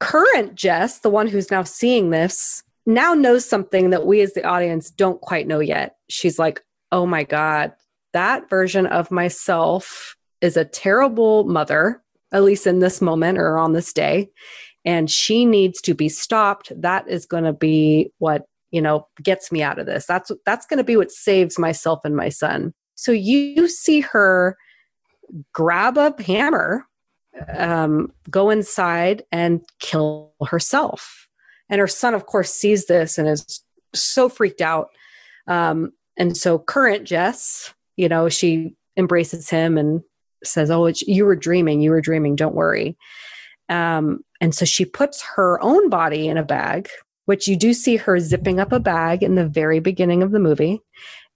current Jess, the one who's now seeing this, now knows something that we as the audience don't quite know yet. She's like, oh my God, that version of myself is a terrible mother, at least in this moment or on this day. And she needs to be stopped. That is going to be what, you know, gets me out of this. That's that's going to be what saves myself and my son. So you see her grab a hammer um, go inside and kill herself. And her son, of course, sees this and is so freaked out. Um, and so, current Jess, you know, she embraces him and says, "Oh, you were dreaming. You were dreaming. Don't worry." Um, and so she puts her own body in a bag, which you do see her zipping up a bag in the very beginning of the movie.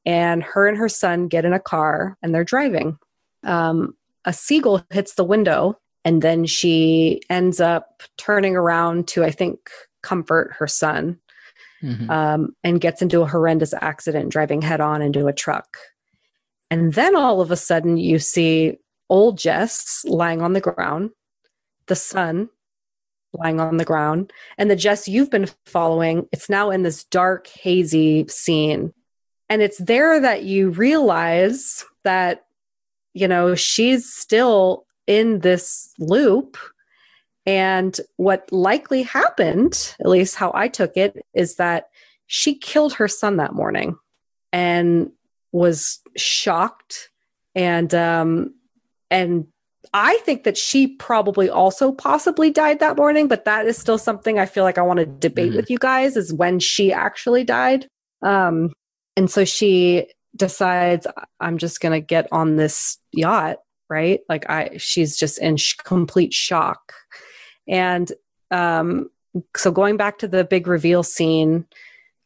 And her and her son get in a car and they're driving. Um, a seagull hits the window, and then she ends up turning around to, I think, comfort her son mm-hmm. um, and gets into a horrendous accident driving head on into a truck. And then all of a sudden, you see old Jess lying on the ground, the son lying on the ground, and the Jess you've been following. It's now in this dark, hazy scene. And it's there that you realize that, you know, she's still in this loop. And what likely happened, at least how I took it, is that she killed her son that morning and was shocked and um and I think that she probably also possibly died that morning, but that is still something I feel like I want to debate mm-hmm. with you guys is when she actually died. Um, and so she decides I'm just going to get on this yacht, right? Like I, she's just in sh- complete shock. And um, so going back to the big reveal scene,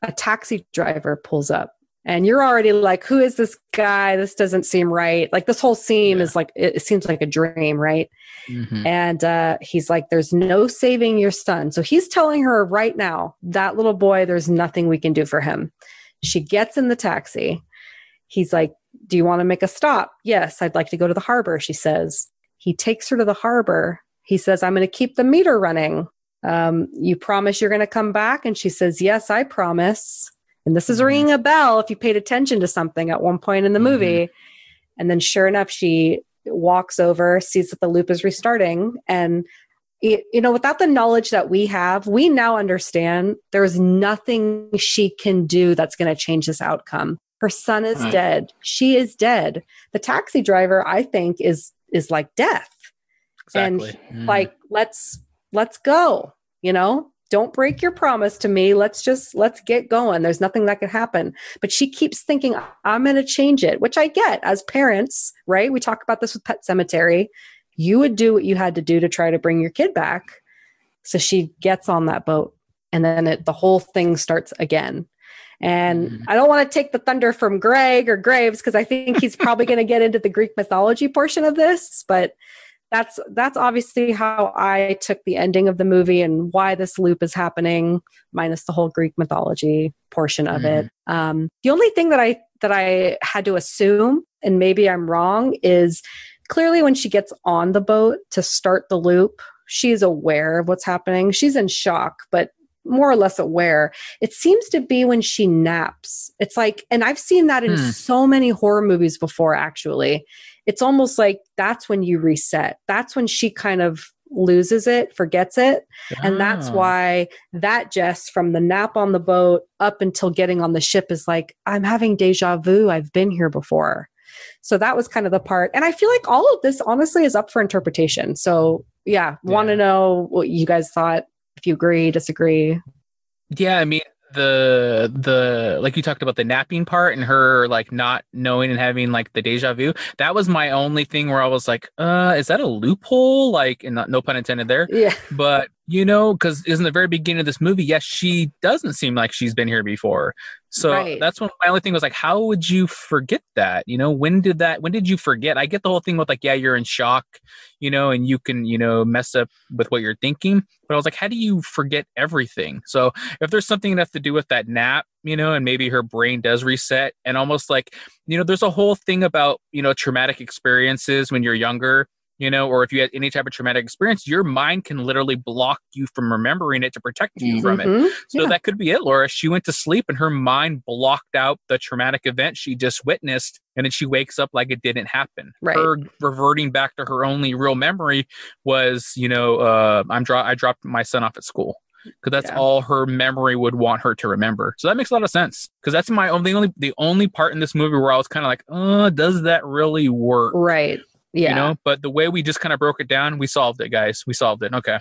a taxi driver pulls up and you're already like who is this guy? This doesn't seem right. Like this whole scene yeah. is like it, seems like a dream right? Mm-hmm. and uh, he's like there's no saving your son. So he's telling her right now that little boy there's nothing we can do for him. She gets in the taxi. He's like do you want to make a stop? Yes i'd like to go to the harbor she says. He takes her to the harbor he says i'm going to keep the meter running um, you promise you're going to come back and she says yes i promise and this is mm-hmm. ringing a bell if you paid attention to something at one point in the mm-hmm. movie. Mm-hmm. And then sure enough, she walks over, sees that the loop is restarting. And, it, you know, without the knowledge that we have, we now understand there's nothing she can do that's going to change this outcome. Her son is right. dead. She is dead. The taxi driver, I think, is is like death. Exactly. And mm. like, let's let's go. You know, don't break your promise to me let's just let's get going there's nothing that could happen but she keeps thinking i'm going to change it which i get as parents right we talk about this with Pet Sematary. you would do what you had to do to try to bring your kid back so she gets on that boat and then it, the whole thing starts again and mm-hmm. I don't want to take the thunder from Greg or Graves because I think he's probably going to get into the Greek mythology portion of this. But that's that's obviously how I took the ending of the movie and why this loop is happening, minus the whole Greek mythology portion of mm. it. Um, the only thing that I that I had to assume, and maybe I'm wrong, is clearly when she gets on the boat to start the loop, she's aware of what's happening. She's in shock, but more or less aware. It seems to be when she naps. It's like, and I've seen that in hmm. so many horror movies before, actually it's almost like that's when you reset. That's when she kind of loses it, forgets it. And that's ah. why that Jess from the nap on the boat up until getting on the ship is like, I'm having deja vu. I've been here before. So that was kind of the part. And I feel like all of this honestly is up for interpretation. So yeah, yeah. want to know what you guys thought, if you agree, disagree. Yeah, I mean, the the like you talked about the napping part and her like not knowing and having like the deja vu that was my only thing where i was like uh is that a loophole? Like and not, no pun intended there. Yeah. But you know because in the very beginning of this movie yes she doesn't seem like she's been here before. So right. that's when my only thing was like how would you forget that? You know when did that when did you forget? I get the whole thing with like yeah you're in shock you know and you can you know mess up with what you're thinking but i was like how do you forget everything? So if there's something that has to do with that nap you know and maybe her brain does reset and almost like you know there's a whole thing about you know traumatic experiences when you're younger you know, or if you had any type of traumatic experience, your mind can literally block you from remembering it to protect you mm-hmm. from it. Mm-hmm. So yeah. that could be it, Laura. She went to sleep and her mind blocked out the traumatic event she just witnessed. And then she wakes up like it didn't happen. Right. Her reverting back to her only real memory was, you know, uh, I'm dro- I dropped my son off at school because that's yeah. all her memory would want her to remember. So that makes a lot of sense because that's my only, only the only part in this movie where I was kind of like, uh, does that really work? Right Yeah. You know, but the way we just kind of broke it down, we solved it, guys. We solved it. Okay.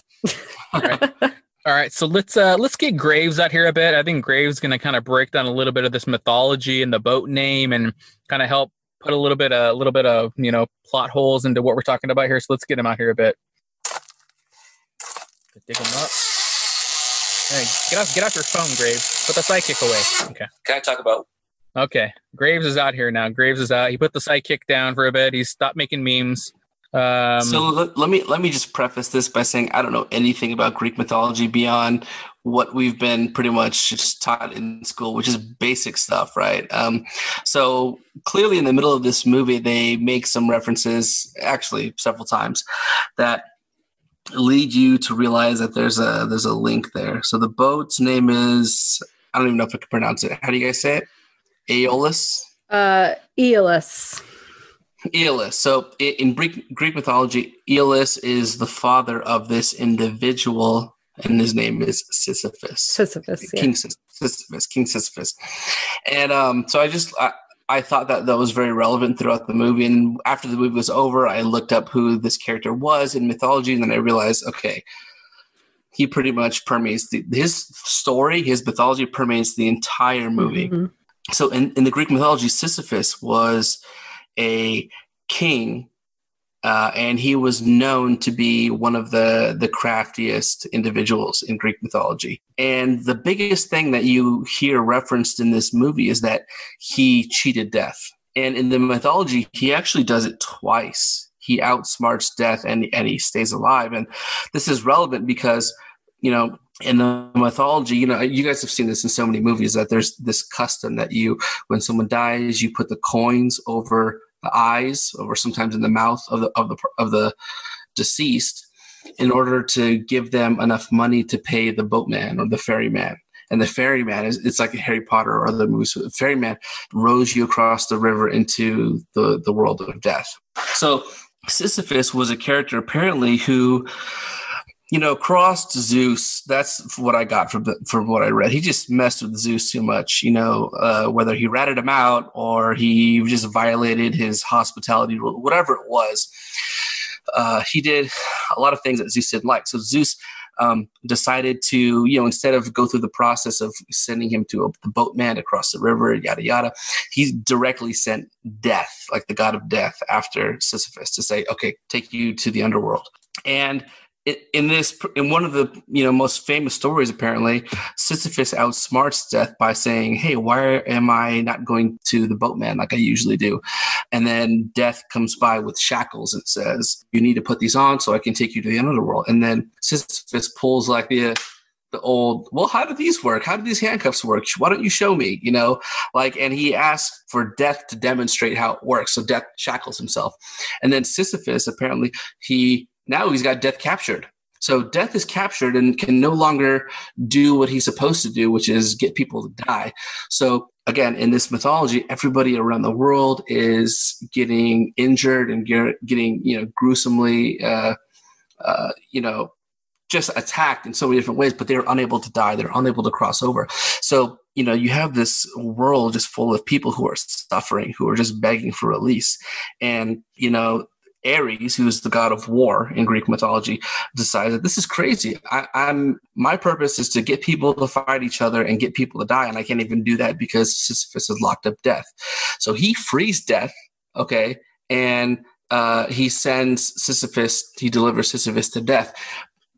All right. [LAUGHS] All right, so let's uh let's get Graves out here a bit. I think Graves is gonna kind of break down a little bit of this mythology and the boat name and kind of help put a little bit a little bit of you know plot holes into what we're talking about here. So let's get him out here a bit. Dig him up. Hey, get off get off your phone, Graves. Put the sidekick away. Okay. Can I talk about? Okay. Graves is out here now. Graves is out. He put the sidekick down for a bit. He stopped making memes. Um, so let, let me let me just preface this by saying I don't know anything about Greek mythology beyond what we've been pretty much just taught in school, which is basic stuff, right? Um, so clearly, in the middle of this movie, they make some references, actually several times, that lead you to realize that there's a there's a link there. So the boat's name is I don't even know if I can pronounce it. How do you guys say it? Aeolus. Uh, Aeolus. Aeolus. So in Greek, Greek mythology, Aeolus is the father of this individual, and his name is Sisyphus. Sisyphus, King yeah. Sisyphus, King Sisyphus. And um, so I just I, I thought that that was very relevant throughout the movie. And after the movie was over, I looked up who this character was in mythology, and then I realized, okay, he pretty much permeates the, his story, his mythology permeates the entire movie. Mm-hmm. So in, in the Greek mythology, Sisyphus was a king, uh, and he was known to be one of the the craftiest individuals in Greek mythology. And the biggest thing that you hear referenced in this movie is that he cheated death. And in the mythology, he actually does it twice. He outsmarts death and, and he stays alive. And this is relevant because, you know, in the mythology, you know, you guys have seen this in so many movies that there's this custom that you, when someone dies, you put the coins over the eyes or sometimes in the mouth of the of the of the deceased in order to give them enough money to pay the boatman or the ferryman. And the ferryman is it's like a Harry Potter or other movies. So the ferryman rows you across the river into the, the world of death. So Sisyphus was a character apparently who you know, crossed Zeus. That's what I got from the, from what I read. He just messed with Zeus too much. You know, uh, whether he ratted him out or he just violated his hospitality rule, whatever it was. Uh, he did a lot of things that Zeus didn't like. So Zeus um, decided to, you know, instead of go through the process of sending him to a, the boatman across the river, yada yada, he directly sent death, like the god of death, after Sisyphus to say, "Okay, take you to the underworld." And in this in one of the you know most famous stories apparently sisyphus outsmarts death by saying hey why am i not going to the boatman like i usually do? And then death comes by with shackles and says you need to put these on so i can take you to the end of the world. And then sisyphus pulls like the the old well how do these work? How do these handcuffs work? Why don't you show me? You know like and he asks for death to demonstrate how it works. So death shackles himself. And then sisyphus apparently he now he's got death captured. So death is captured and can no longer do what he's supposed to do, which is get people to die. So again, in this mythology, everybody around the world is getting injured and getting, you know, gruesomely, uh, uh, you know, just attacked in so many different ways, but they're unable to die. They're unable to cross over. So, you know, you have this world just full of people who are suffering, who are just begging for release. And, you know, Ares, who is the god of war in Greek mythology, decides that this is crazy. I, am my purpose is to get people to fight each other and get people to die, and I can't even do that because Sisyphus has locked up death. So he frees death, okay, and uh, he sends Sisyphus. He delivers Sisyphus to death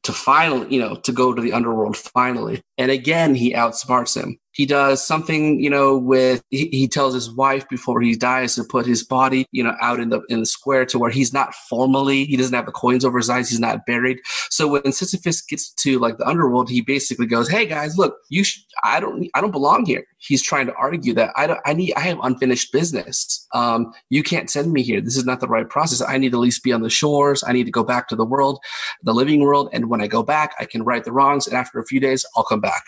to finally, you know, to go to the underworld finally. And again, he outsmarts him he does something you know with he, he, tells his wife before he dies to put his body you know out in the in the square to where he's not formally he doesn't have the coins over his eyes he's not buried. So when sisyphus gets to like the underworld he basically goes hey guys look you sh- i don't i don't belong here. He's trying to argue that i don't i need i have unfinished business. Um, you can't send me here. This is not the right process. I need to at least be on the shores. I need to go back to the world the living world. And when i go back i can right the wrongs. And after a few days i'll come back.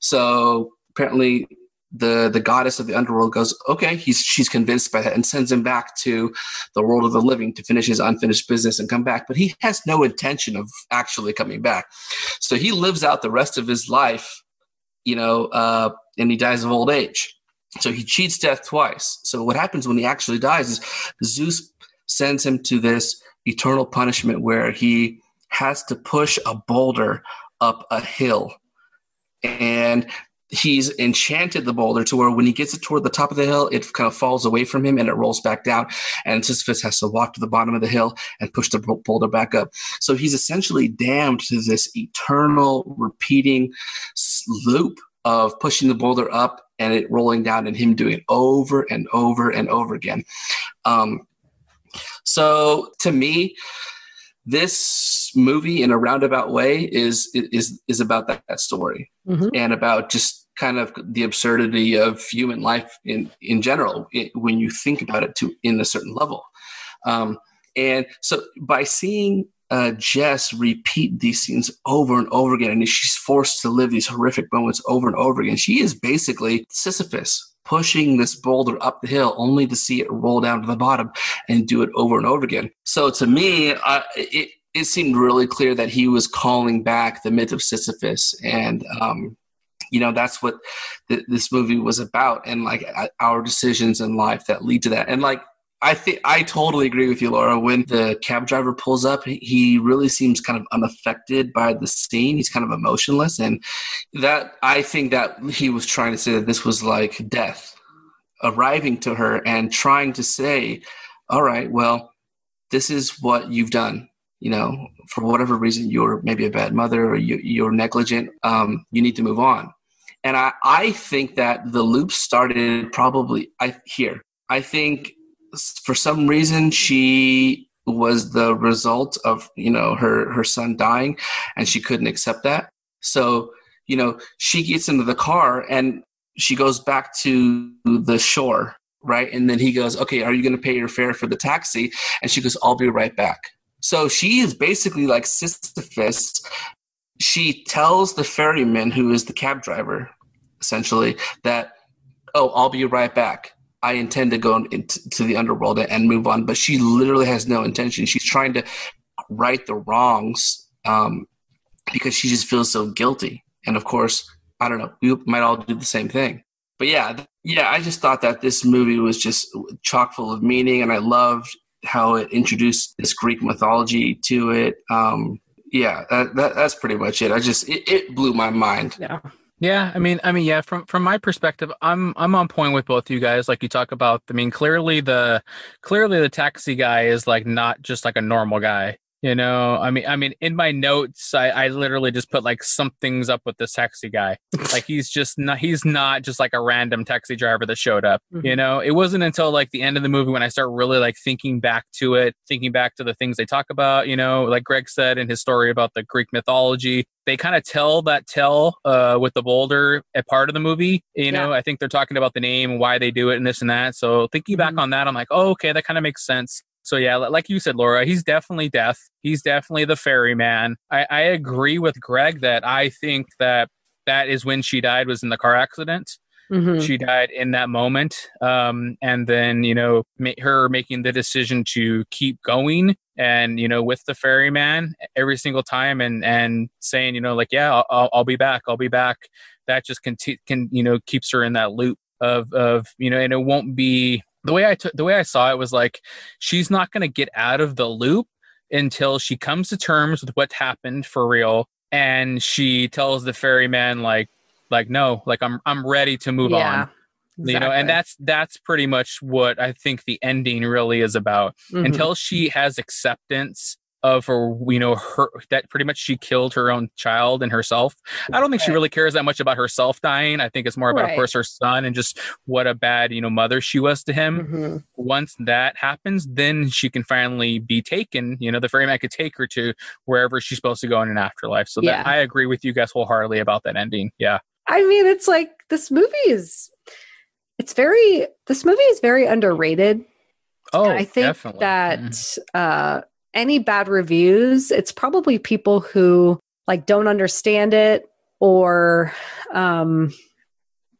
So apparently the the goddess of the underworld goes okay he's she's convinced by that and sends him back to the world of the living to finish his unfinished business and come back. But he has no intention of actually coming back. So he lives out the rest of his life you know uh, and he dies of old age. So he cheats death twice. So what happens when he actually dies is zeus sends him to this eternal punishment where he has to push a boulder up a hill. And he's enchanted the boulder to where when he gets it toward the top of the hill, it kind of falls away from him and it rolls back down. And Sisyphus has to walk to the bottom of the hill and push the boulder back up. So he's essentially damned to this eternal repeating loop of pushing the boulder up and it rolling down and him doing it over and over and over again. Um, so to me, this movie in a roundabout way is is is about that, that story mm-hmm. and about just kind of the absurdity of human life in in general it, when you think about it to in a certain level um, and so by seeing uh, Jess repeat these scenes over and over again, and she's forced to live these horrific moments over and over again. She is basically Sisyphus pushing this boulder up the hill only to see it roll down to the bottom and do it over and over again. So to me, uh, it, it seemed really clear that he was calling back the myth of Sisyphus. And, um, you know, that's what th- this movie was about and like our decisions in life that lead to that. And like, I think I totally agree with you, Laura. When the cab driver pulls up, he really seems kind of unaffected by the scene. He's kind of emotionless, and that I think that he was trying to say that this was like death arriving to her and trying to say, "All right, well, this is what you've done. You know, for whatever reason, you're maybe a bad mother or you, are negligent. Um, you need to move on." And I, I think that the loop started probably I here. I think for some reason she was the result of you know her her son dying and she couldn't accept that. So you know she gets into the car and she goes back to the shore right? And then he goes okay are you going to pay your fare for the taxi? And she goes i'll be right back. So she is basically like sisyphus she tells the ferryman who is the cab driver essentially that oh i'll be right back I intend to go into the underworld and move on. But she literally has no intention. She's trying to right the wrongs um, because she just feels so guilty. And of course, I don't know, we might all do the same thing. But yeah, yeah, I just thought that this movie was just chock full of meaning, and I loved how it introduced this Greek mythology to it. Um, yeah, that, that, that's pretty much it. I just it, it blew my mind. Yeah. Yeah, I mean, I mean, yeah. From from my perspective, I'm I'm on point with both you guys. Like you talk about, I mean, clearly the clearly the taxi guy is like not just like a normal guy. You know, I mean, I mean, in my notes, I, I literally just put like something's up with this taxi guy. [LAUGHS] like he's just not, he's not just like a random taxi driver that showed up. Mm-hmm. You know, it wasn't until like the end of the movie when I start really like thinking back to it, thinking back to the things they talk about. You know, like Greg said in his story about the Greek mythology, they kind of tell that tell uh, with the boulder a part of the movie. You know, yeah. I think they're talking about the name, why they do it, and this and that. So thinking mm-hmm. back on that, I'm like, oh, okay, that kind of makes sense. So yeah, like you said, Laura, he's definitely death. He's definitely the ferryman. I, I agree with Greg that I think that that is when she died was in the car accident. Mm-hmm. She died in that moment, um, and then you know ma- her making the decision to keep going, and you know with the ferryman every single time, and and saying you know like yeah I'll, I'll be back, I'll be back. That just can can you know keeps her in that loop of of you know, and it won't be the way I took the way I saw it was like she's not going to get out of the loop until she comes to terms with what happened for real and she tells the ferryman like like no like I'm I'm ready to move yeah, on. Exactly. You know, and that's that's pretty much what I think the ending really is about. Mm-hmm. Until she has acceptance of her, you know, her that pretty much she killed her own child and herself. I don't think right. she really cares that much about herself dying. I think it's more about, right. of course, her son and just what a bad, you know, mother she was to him. Mm-hmm. Once that happens, then she can finally be taken. You know, the ferryman could take her to wherever she's supposed to go in an afterlife. So yeah. that, I agree with you guys wholeheartedly about that ending. Yeah. I mean, it's like this movie is. It's very. This movie is very underrated. Oh, I think definitely. that mm-hmm. uh, any bad reviews, it's probably people who like don't understand it or um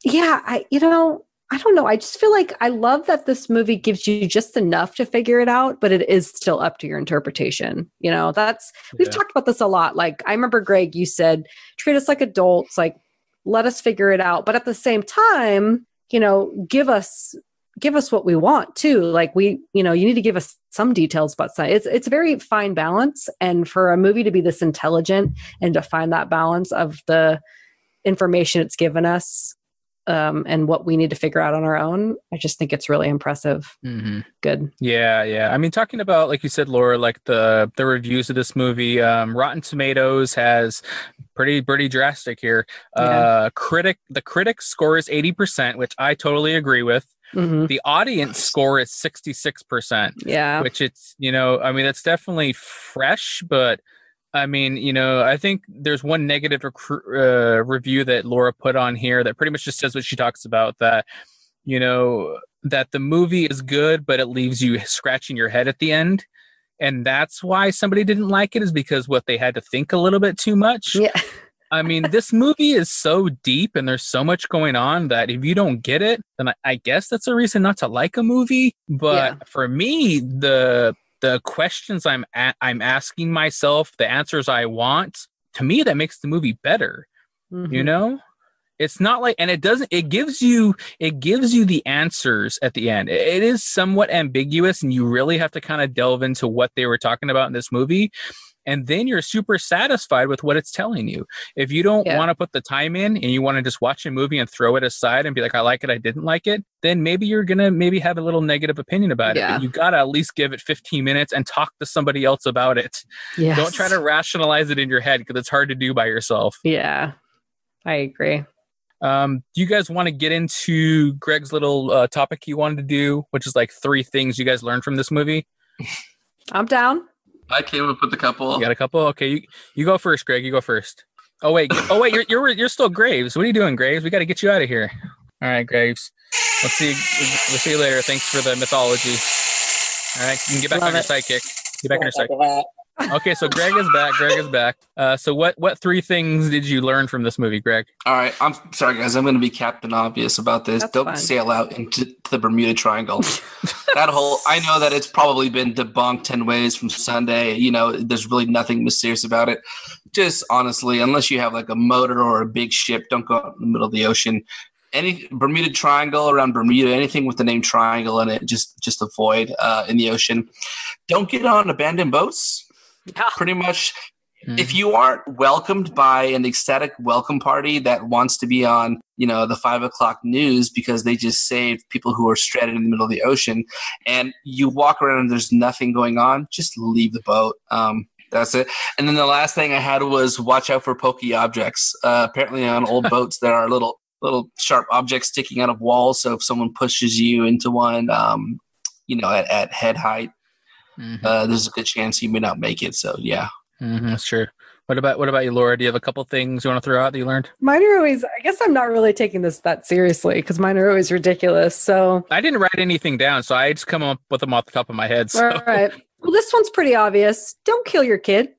yeah, I you know, I don't know. I just feel like I love that this movie gives you just enough to figure it out, but it is still up to your interpretation. You know, that's we've yeah. talked about this a lot. Like I remember Greg, you said treat us like adults, like let us figure it out. But at the same time, you know, give us give us what we want too. Like we, you know, you need to give us some details about something. It's it's a very fine balance, and for a movie to be this intelligent and to find that balance of the information it's given us um, and what we need to figure out on our own, I just think it's really impressive. Mm-hmm. Good. Yeah, yeah. I mean, talking about like you said, Laura, like the the reviews of this movie, um, Rotten Tomatoes has pretty pretty drastic here. Yeah. Uh, critic the critic score is eighty percent, which I totally agree with. Mhm. The audience score is sixty six percent, Yeah. which it's you know, I mean, it's definitely fresh, but. I mean, you know, I think there's one negative recru- uh, review that Laura put on here that pretty much just says what she talks about that, you know, that the movie is good, but it leaves you scratching your head at the end. And that's why somebody didn't like it is because what they had to think a little bit too much. Yeah. [LAUGHS] I mean, this movie is so deep and there's so much going on that if you don't get it, then I, I guess that's a reason not to like a movie. But Yeah. for me, the the questions I'm a- I'm asking myself, the answers I want, to me that makes the movie better. You Mhm. know, it's not like, and it doesn't. It gives you it gives you the answers at the end. It- it is somewhat ambiguous, and you really have to kind of delve into what they were talking about in this movie. And then you're super satisfied with what it's telling you. If you don't Yeah. want to put the time in and you want to just watch a movie and throw it aside and be like, I like it, I didn't like it, then maybe you're gonna maybe have a little negative opinion about it. Yeah. But you gotta at least give it 15 minutes and talk to somebody else about it. Yes. Don't try to rationalize it in your head because it's hard to do by yourself. Yeah. I agree. Um, do you guys want to get into Greg's little uh, topic he wanted to do, which is like three things you guys learned from this movie? I'm down. I came up with a couple. You got a couple? Okay, you you go first, Greg. You go first. Oh wait, oh wait, you're you're you're still Graves. What are you doing, Graves? We got to get you out of here. All right, Graves. We'll see. We'll see you later. Thanks for the mythology. All right, you can get back Love on your it. sidekick. Get back on your sidekick. Okay, so Greg is back. Greg is back. Uh, so what what three things did you learn from this movie, Greg? All right, I'm sorry, guys. I'm going to be Captain Obvious about this. That's Don't fine. sail out into the Bermuda Triangle. [LAUGHS] that whole, I know that it's probably been debunked 10 ways from Sunday. You know, there's really nothing mysterious about it. Just honestly, unless you have like a motor or a big ship, don't go out in the middle of the ocean. Any Bermuda Triangle around Bermuda, anything with the name Triangle in it, just just avoid uh, in the ocean. Don't get on abandoned boats. Yeah. Pretty much Hmm. if you aren't welcomed by an ecstatic welcome party that wants to be on you know the five o'clock news because they just saved people who are stranded in the middle of the ocean and you walk around and there's nothing going on just leave the boat um, that's it and then the last thing i had was watch out for pokey objects uh, apparently on old [LAUGHS] boats there are little little sharp objects sticking out of walls so if someone pushes you into one um, you know at, at head height Mhm. uh, there's a good chance you may not make it so yeah Mhm, that's true. What about what about you, Laura? Do you have a couple things you want to throw out that you learned? Mine are always, I guess I'm not really taking this that seriously because mine are always ridiculous. So, I didn't write anything down, so I just come up with them off the top of my head. So. all right. Well, this one's pretty obvious. Don't kill your kid.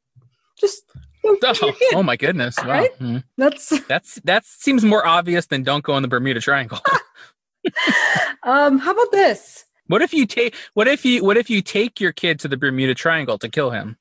Just don't kill Oh, your kid. oh my goodness! Wow, Right? Mhm. That's, [LAUGHS] that's that seems more obvious than don't go in the Bermuda Triangle. [LAUGHS] [LAUGHS] um, how about this? What if you take what if you what if you take your kid to the Bermuda Triangle to kill him?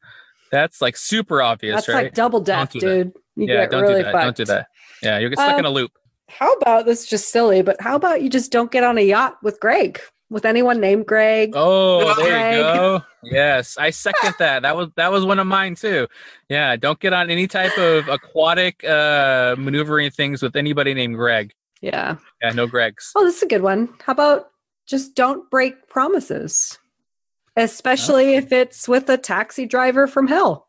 That's like super obvious, That's right? like double death, do dude. You yeah, don't really do that. Don't do that. Yeah, you'll get stuck in a Um, loop. How about this? is Just silly, but how about you just don't get on a yacht with Greg, with anyone named Greg? Oh, there Greg. you go. Yes, I second that. That was that was one of mine too. Yeah, don't get on any type of aquatic uh maneuvering things with anybody named Greg. Yeah. Yeah, no Gregs. Oh, this is a good one. How about just don't break promises, especially if it's with a taxi driver from hell.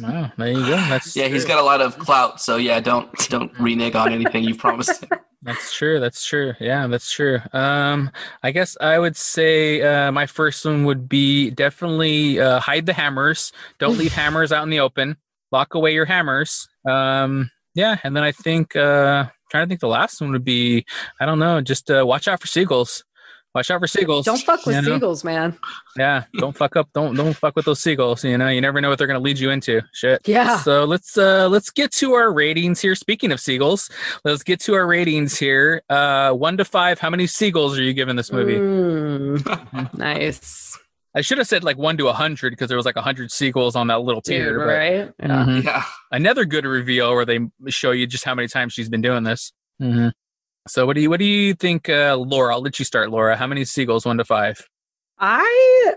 Wow, there you go. That's Yeah, he's got a lot of clout, so yeah, don't don't renege on anything you promised. him. [LAUGHS] That's true. That's true. Yeah, that's true. Um, I guess I would say uh, my first one would be definitely uh, hide the hammers. Don't leave hammers out in the open. Lock away your hammers. Um, yeah, and then I think uh, trying to think the last one would be I don't know. Just uh, watch out for seagulls. Watch out for seagulls. Don't fuck with you know? seagulls, man. Yeah, don't fuck up. Don't don't fuck with those seagulls. You know, you never know what they're gonna lead you into. Shit. Yeah. So let's uh let's get to our ratings here. Speaking of seagulls, let's get to our ratings here. Uh, one to five. How many seagulls are you giving this movie? Mm, [LAUGHS] nice. I should have said like one to a hundred because there was like a hundred seagulls on that little pier. Dude, but- right? Yeah. Mhm. yeah, Another good reveal where they show you just how many times she's been doing this. Mhm. So what do you what do you think, uh, Laura? I'll let you start, Laura. How many seagulls, one to five? I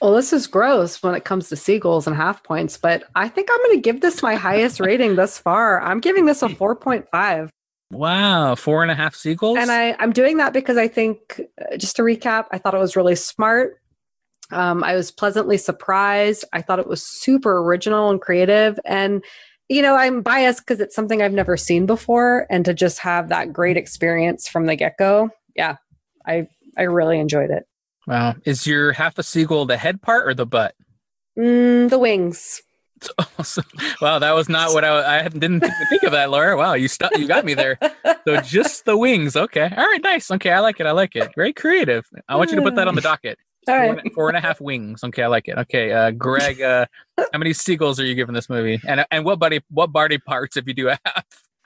well, this is gross when it comes to seagulls and half points, but I think I'm going to give this my highest [LAUGHS] rating thus far. I'm giving this a 4.5. Wow, four and a half seagulls. And I, I'm doing that because I think, uh, just to recap, I thought it was really smart. Um, I was pleasantly surprised. I thought it was super original and creative. And, you know, I'm biased because it's something I've never seen before. And to just have that great experience from the get go, yeah, I, I really enjoyed it. Wow, is your half a seagull the head part or the butt? Mm, the wings. [LAUGHS] Awesome. Wow, that was not what I, I didn't think of that, Laura. Wow, you stu- you got me there. So [LAUGHS] just the wings. Okay. All right. Nice. Okay, I like it. I like it. Very creative. I want you to put that on the docket. All Four, four and a half wings. Okay, I like it. Okay, uh, Greg, uh, how many seagulls are you giving this movie? And and what body what body parts if you do have?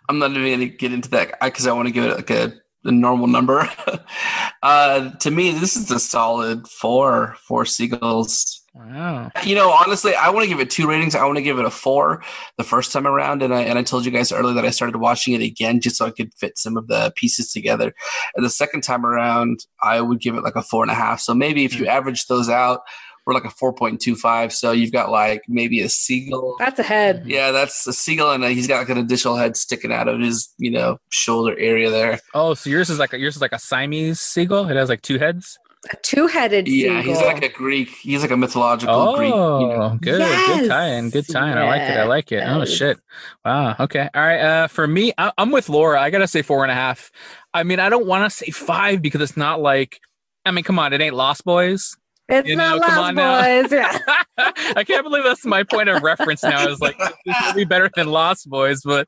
I'm not even going to get into that because I want to give it like a, a normal number. [LAUGHS] uh, to me, this is a solid four, four seagulls. Wow. You know, honestly, I want to give it two ratings. I want to give it a four the first time around, and I and I told you guys earlier that I started watching it again just so I could fit some of the pieces together. And the second time around, I would give it like a four and a half. So maybe if you average those out, we're like a four point two five. So you've got like maybe a seagull. That's a head. Yeah, that's a seagull, and uh he's got like an additional head sticking out of his, you know, shoulder area there. Oh, so yours is like a, yours is like a Siamese seagull. It has like two heads. A two headed Yeah, seagull. he's like a Greek. He's like a mythological Greek. You know. Oh, good, Yes. good tie-in, good tie-in. I like it. I like it. Oh shit! Wow. Okay. All right. Uh, for me, I, I'm with Laura. I gotta say four and a half. I mean, I don't want to say five because it's not like. I mean, come on, it ain't Lost Boys. it's you not know, Lost. Boys. Yeah. [LAUGHS] I can't believe that's my point of reference now. Is like this will be better than Lost Boys, but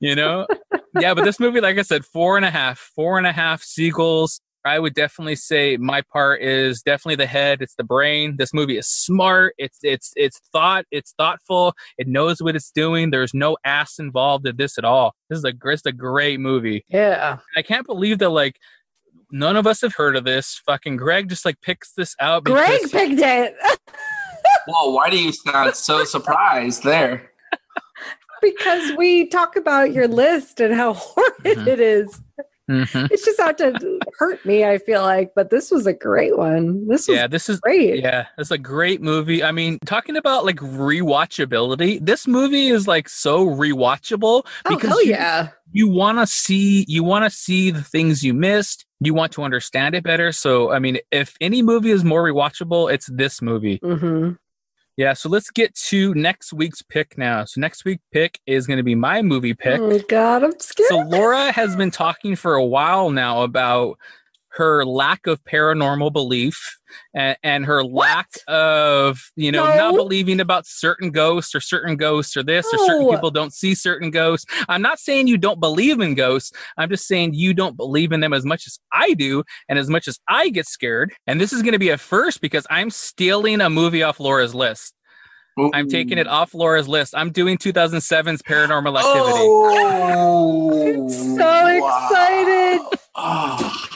you know, yeah. But this movie, like I said, four and a half, four and a half seagulls. I would definitely say my part is definitely the head. It's the brain. This movie is smart. It's it's it's thought. It's thoughtful. It knows what it's doing. There's no ass involved in this at all. This is a it's a great movie. yeah. I can't believe that like none of us have heard of this. Fucking Greg just like picks this out. Greg picked it [LAUGHS] Whoa, why do you sound so surprised there? because we talk about your list and how [LAUGHS] horrid Mhm. it is. Mhm. It's just out to hurt me, I feel like. But this was a great one. This Yeah, this is great. Yeah, it's a great movie. I mean, talking about like rewatchability, this movie is like so rewatchable Oh, because hell you, yeah. you want to see you want to see the things you missed. You want to understand it better. So, I mean, if any movie is more rewatchable, it's this movie. hmm Yeah, so let's get to next week's pick now. So next week's pick is going to be my movie pick. Oh, God, I'm scared. So Laura has been talking for a while now about her lack of paranormal belief and, and her lack of, you know, not believing about certain ghosts or certain ghosts or this or certain people don't see certain ghosts. I'm not saying you don't believe in ghosts. I'm just saying you don't believe in them as much as I do and as much as I get scared. And this is going to be a first because I'm stealing a movie off Laura's list. I'm taking it off Laura's list. I'm doing 2007's Paranormal Activity. Oh, so excited. Oh.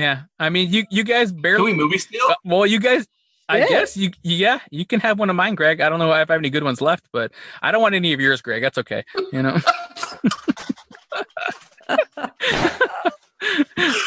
Yeah, I mean, you you guys Can barely. we movie steal? uh, well, you guys, I Yeah. guess you yeah, you can have one of mine, Greg. I don't know if I have any good ones left, but I don't want any of yours, Greg. That's okay. You know. [LAUGHS]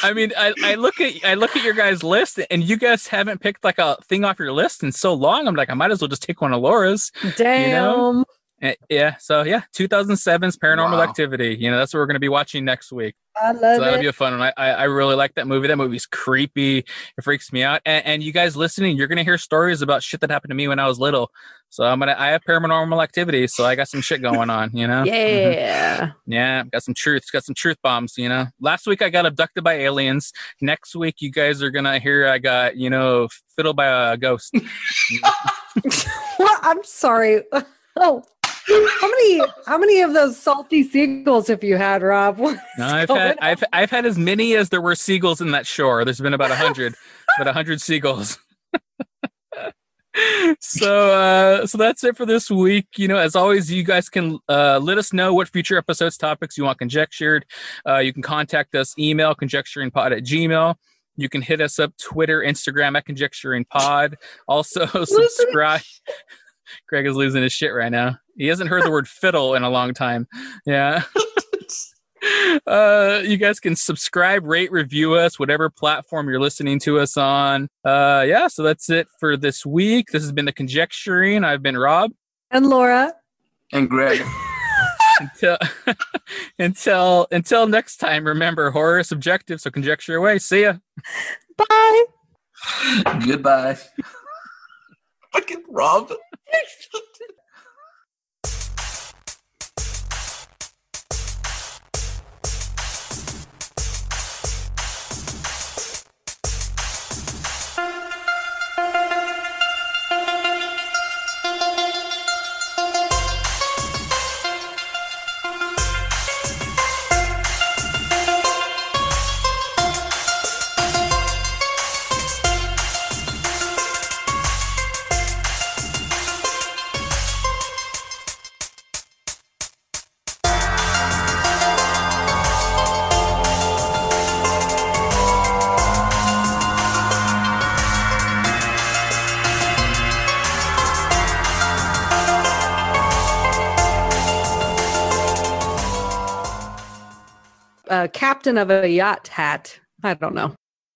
I mean, I, I look at I look at your guys' list, and you guys haven't picked like a thing off your list in so long. I'm like, I might as well just take one of Laura's. Damn. Eh, Eh, yeah, so yeah, 2007's Paranormal Wow. Activity. You know, that's what we're going to be watching next week. I love So that'll it. be a fun one. I, I, I really like that movie. That movie's creepy. It freaks me out. And, and you guys listening, you're gonna hear stories about shit that happened to me when I was little. So I'm gonna I have paranormal activity. So I got some shit going on. You know. Yeah. Mm-hmm. Yeah. Got some truths, Got some truth bombs. You know. Last week I got abducted by aliens. Next week you guys are gonna hear I got you know fiddled by a ghost. [LAUGHS] Well, I'm sorry. [LAUGHS] Oh, how many how many of those salty seagulls have you had, Rob? [LAUGHS] No, I've had on? I've I've had as many as there were seagulls in that shore. There's been about a hundred, about a hundred seagulls. [LAUGHS] so uh so that's it for this week you know as always you guys can uh let us know what future episodes topics you want conjectured uh you can contact us email conjecturingpod at gmail you can hit us up twitter instagram at conjecturingpod also subscribe greg is losing his shit right now he hasn't heard the word [LAUGHS] fiddle in a long time yeah [LAUGHS] uh, you guys can subscribe, rate, review us, whatever platform you're listening to us on. Uh, yeah, so that's it for this week. This has been the conjecturing. I've been Rob. And Laura. And Greg. until [LAUGHS] until until next time, remember horror is subjective, so conjecture away. See ya. Bye. Goodbye. Fucking Rob. A [LAUGHS] of a yacht hat. I don't know.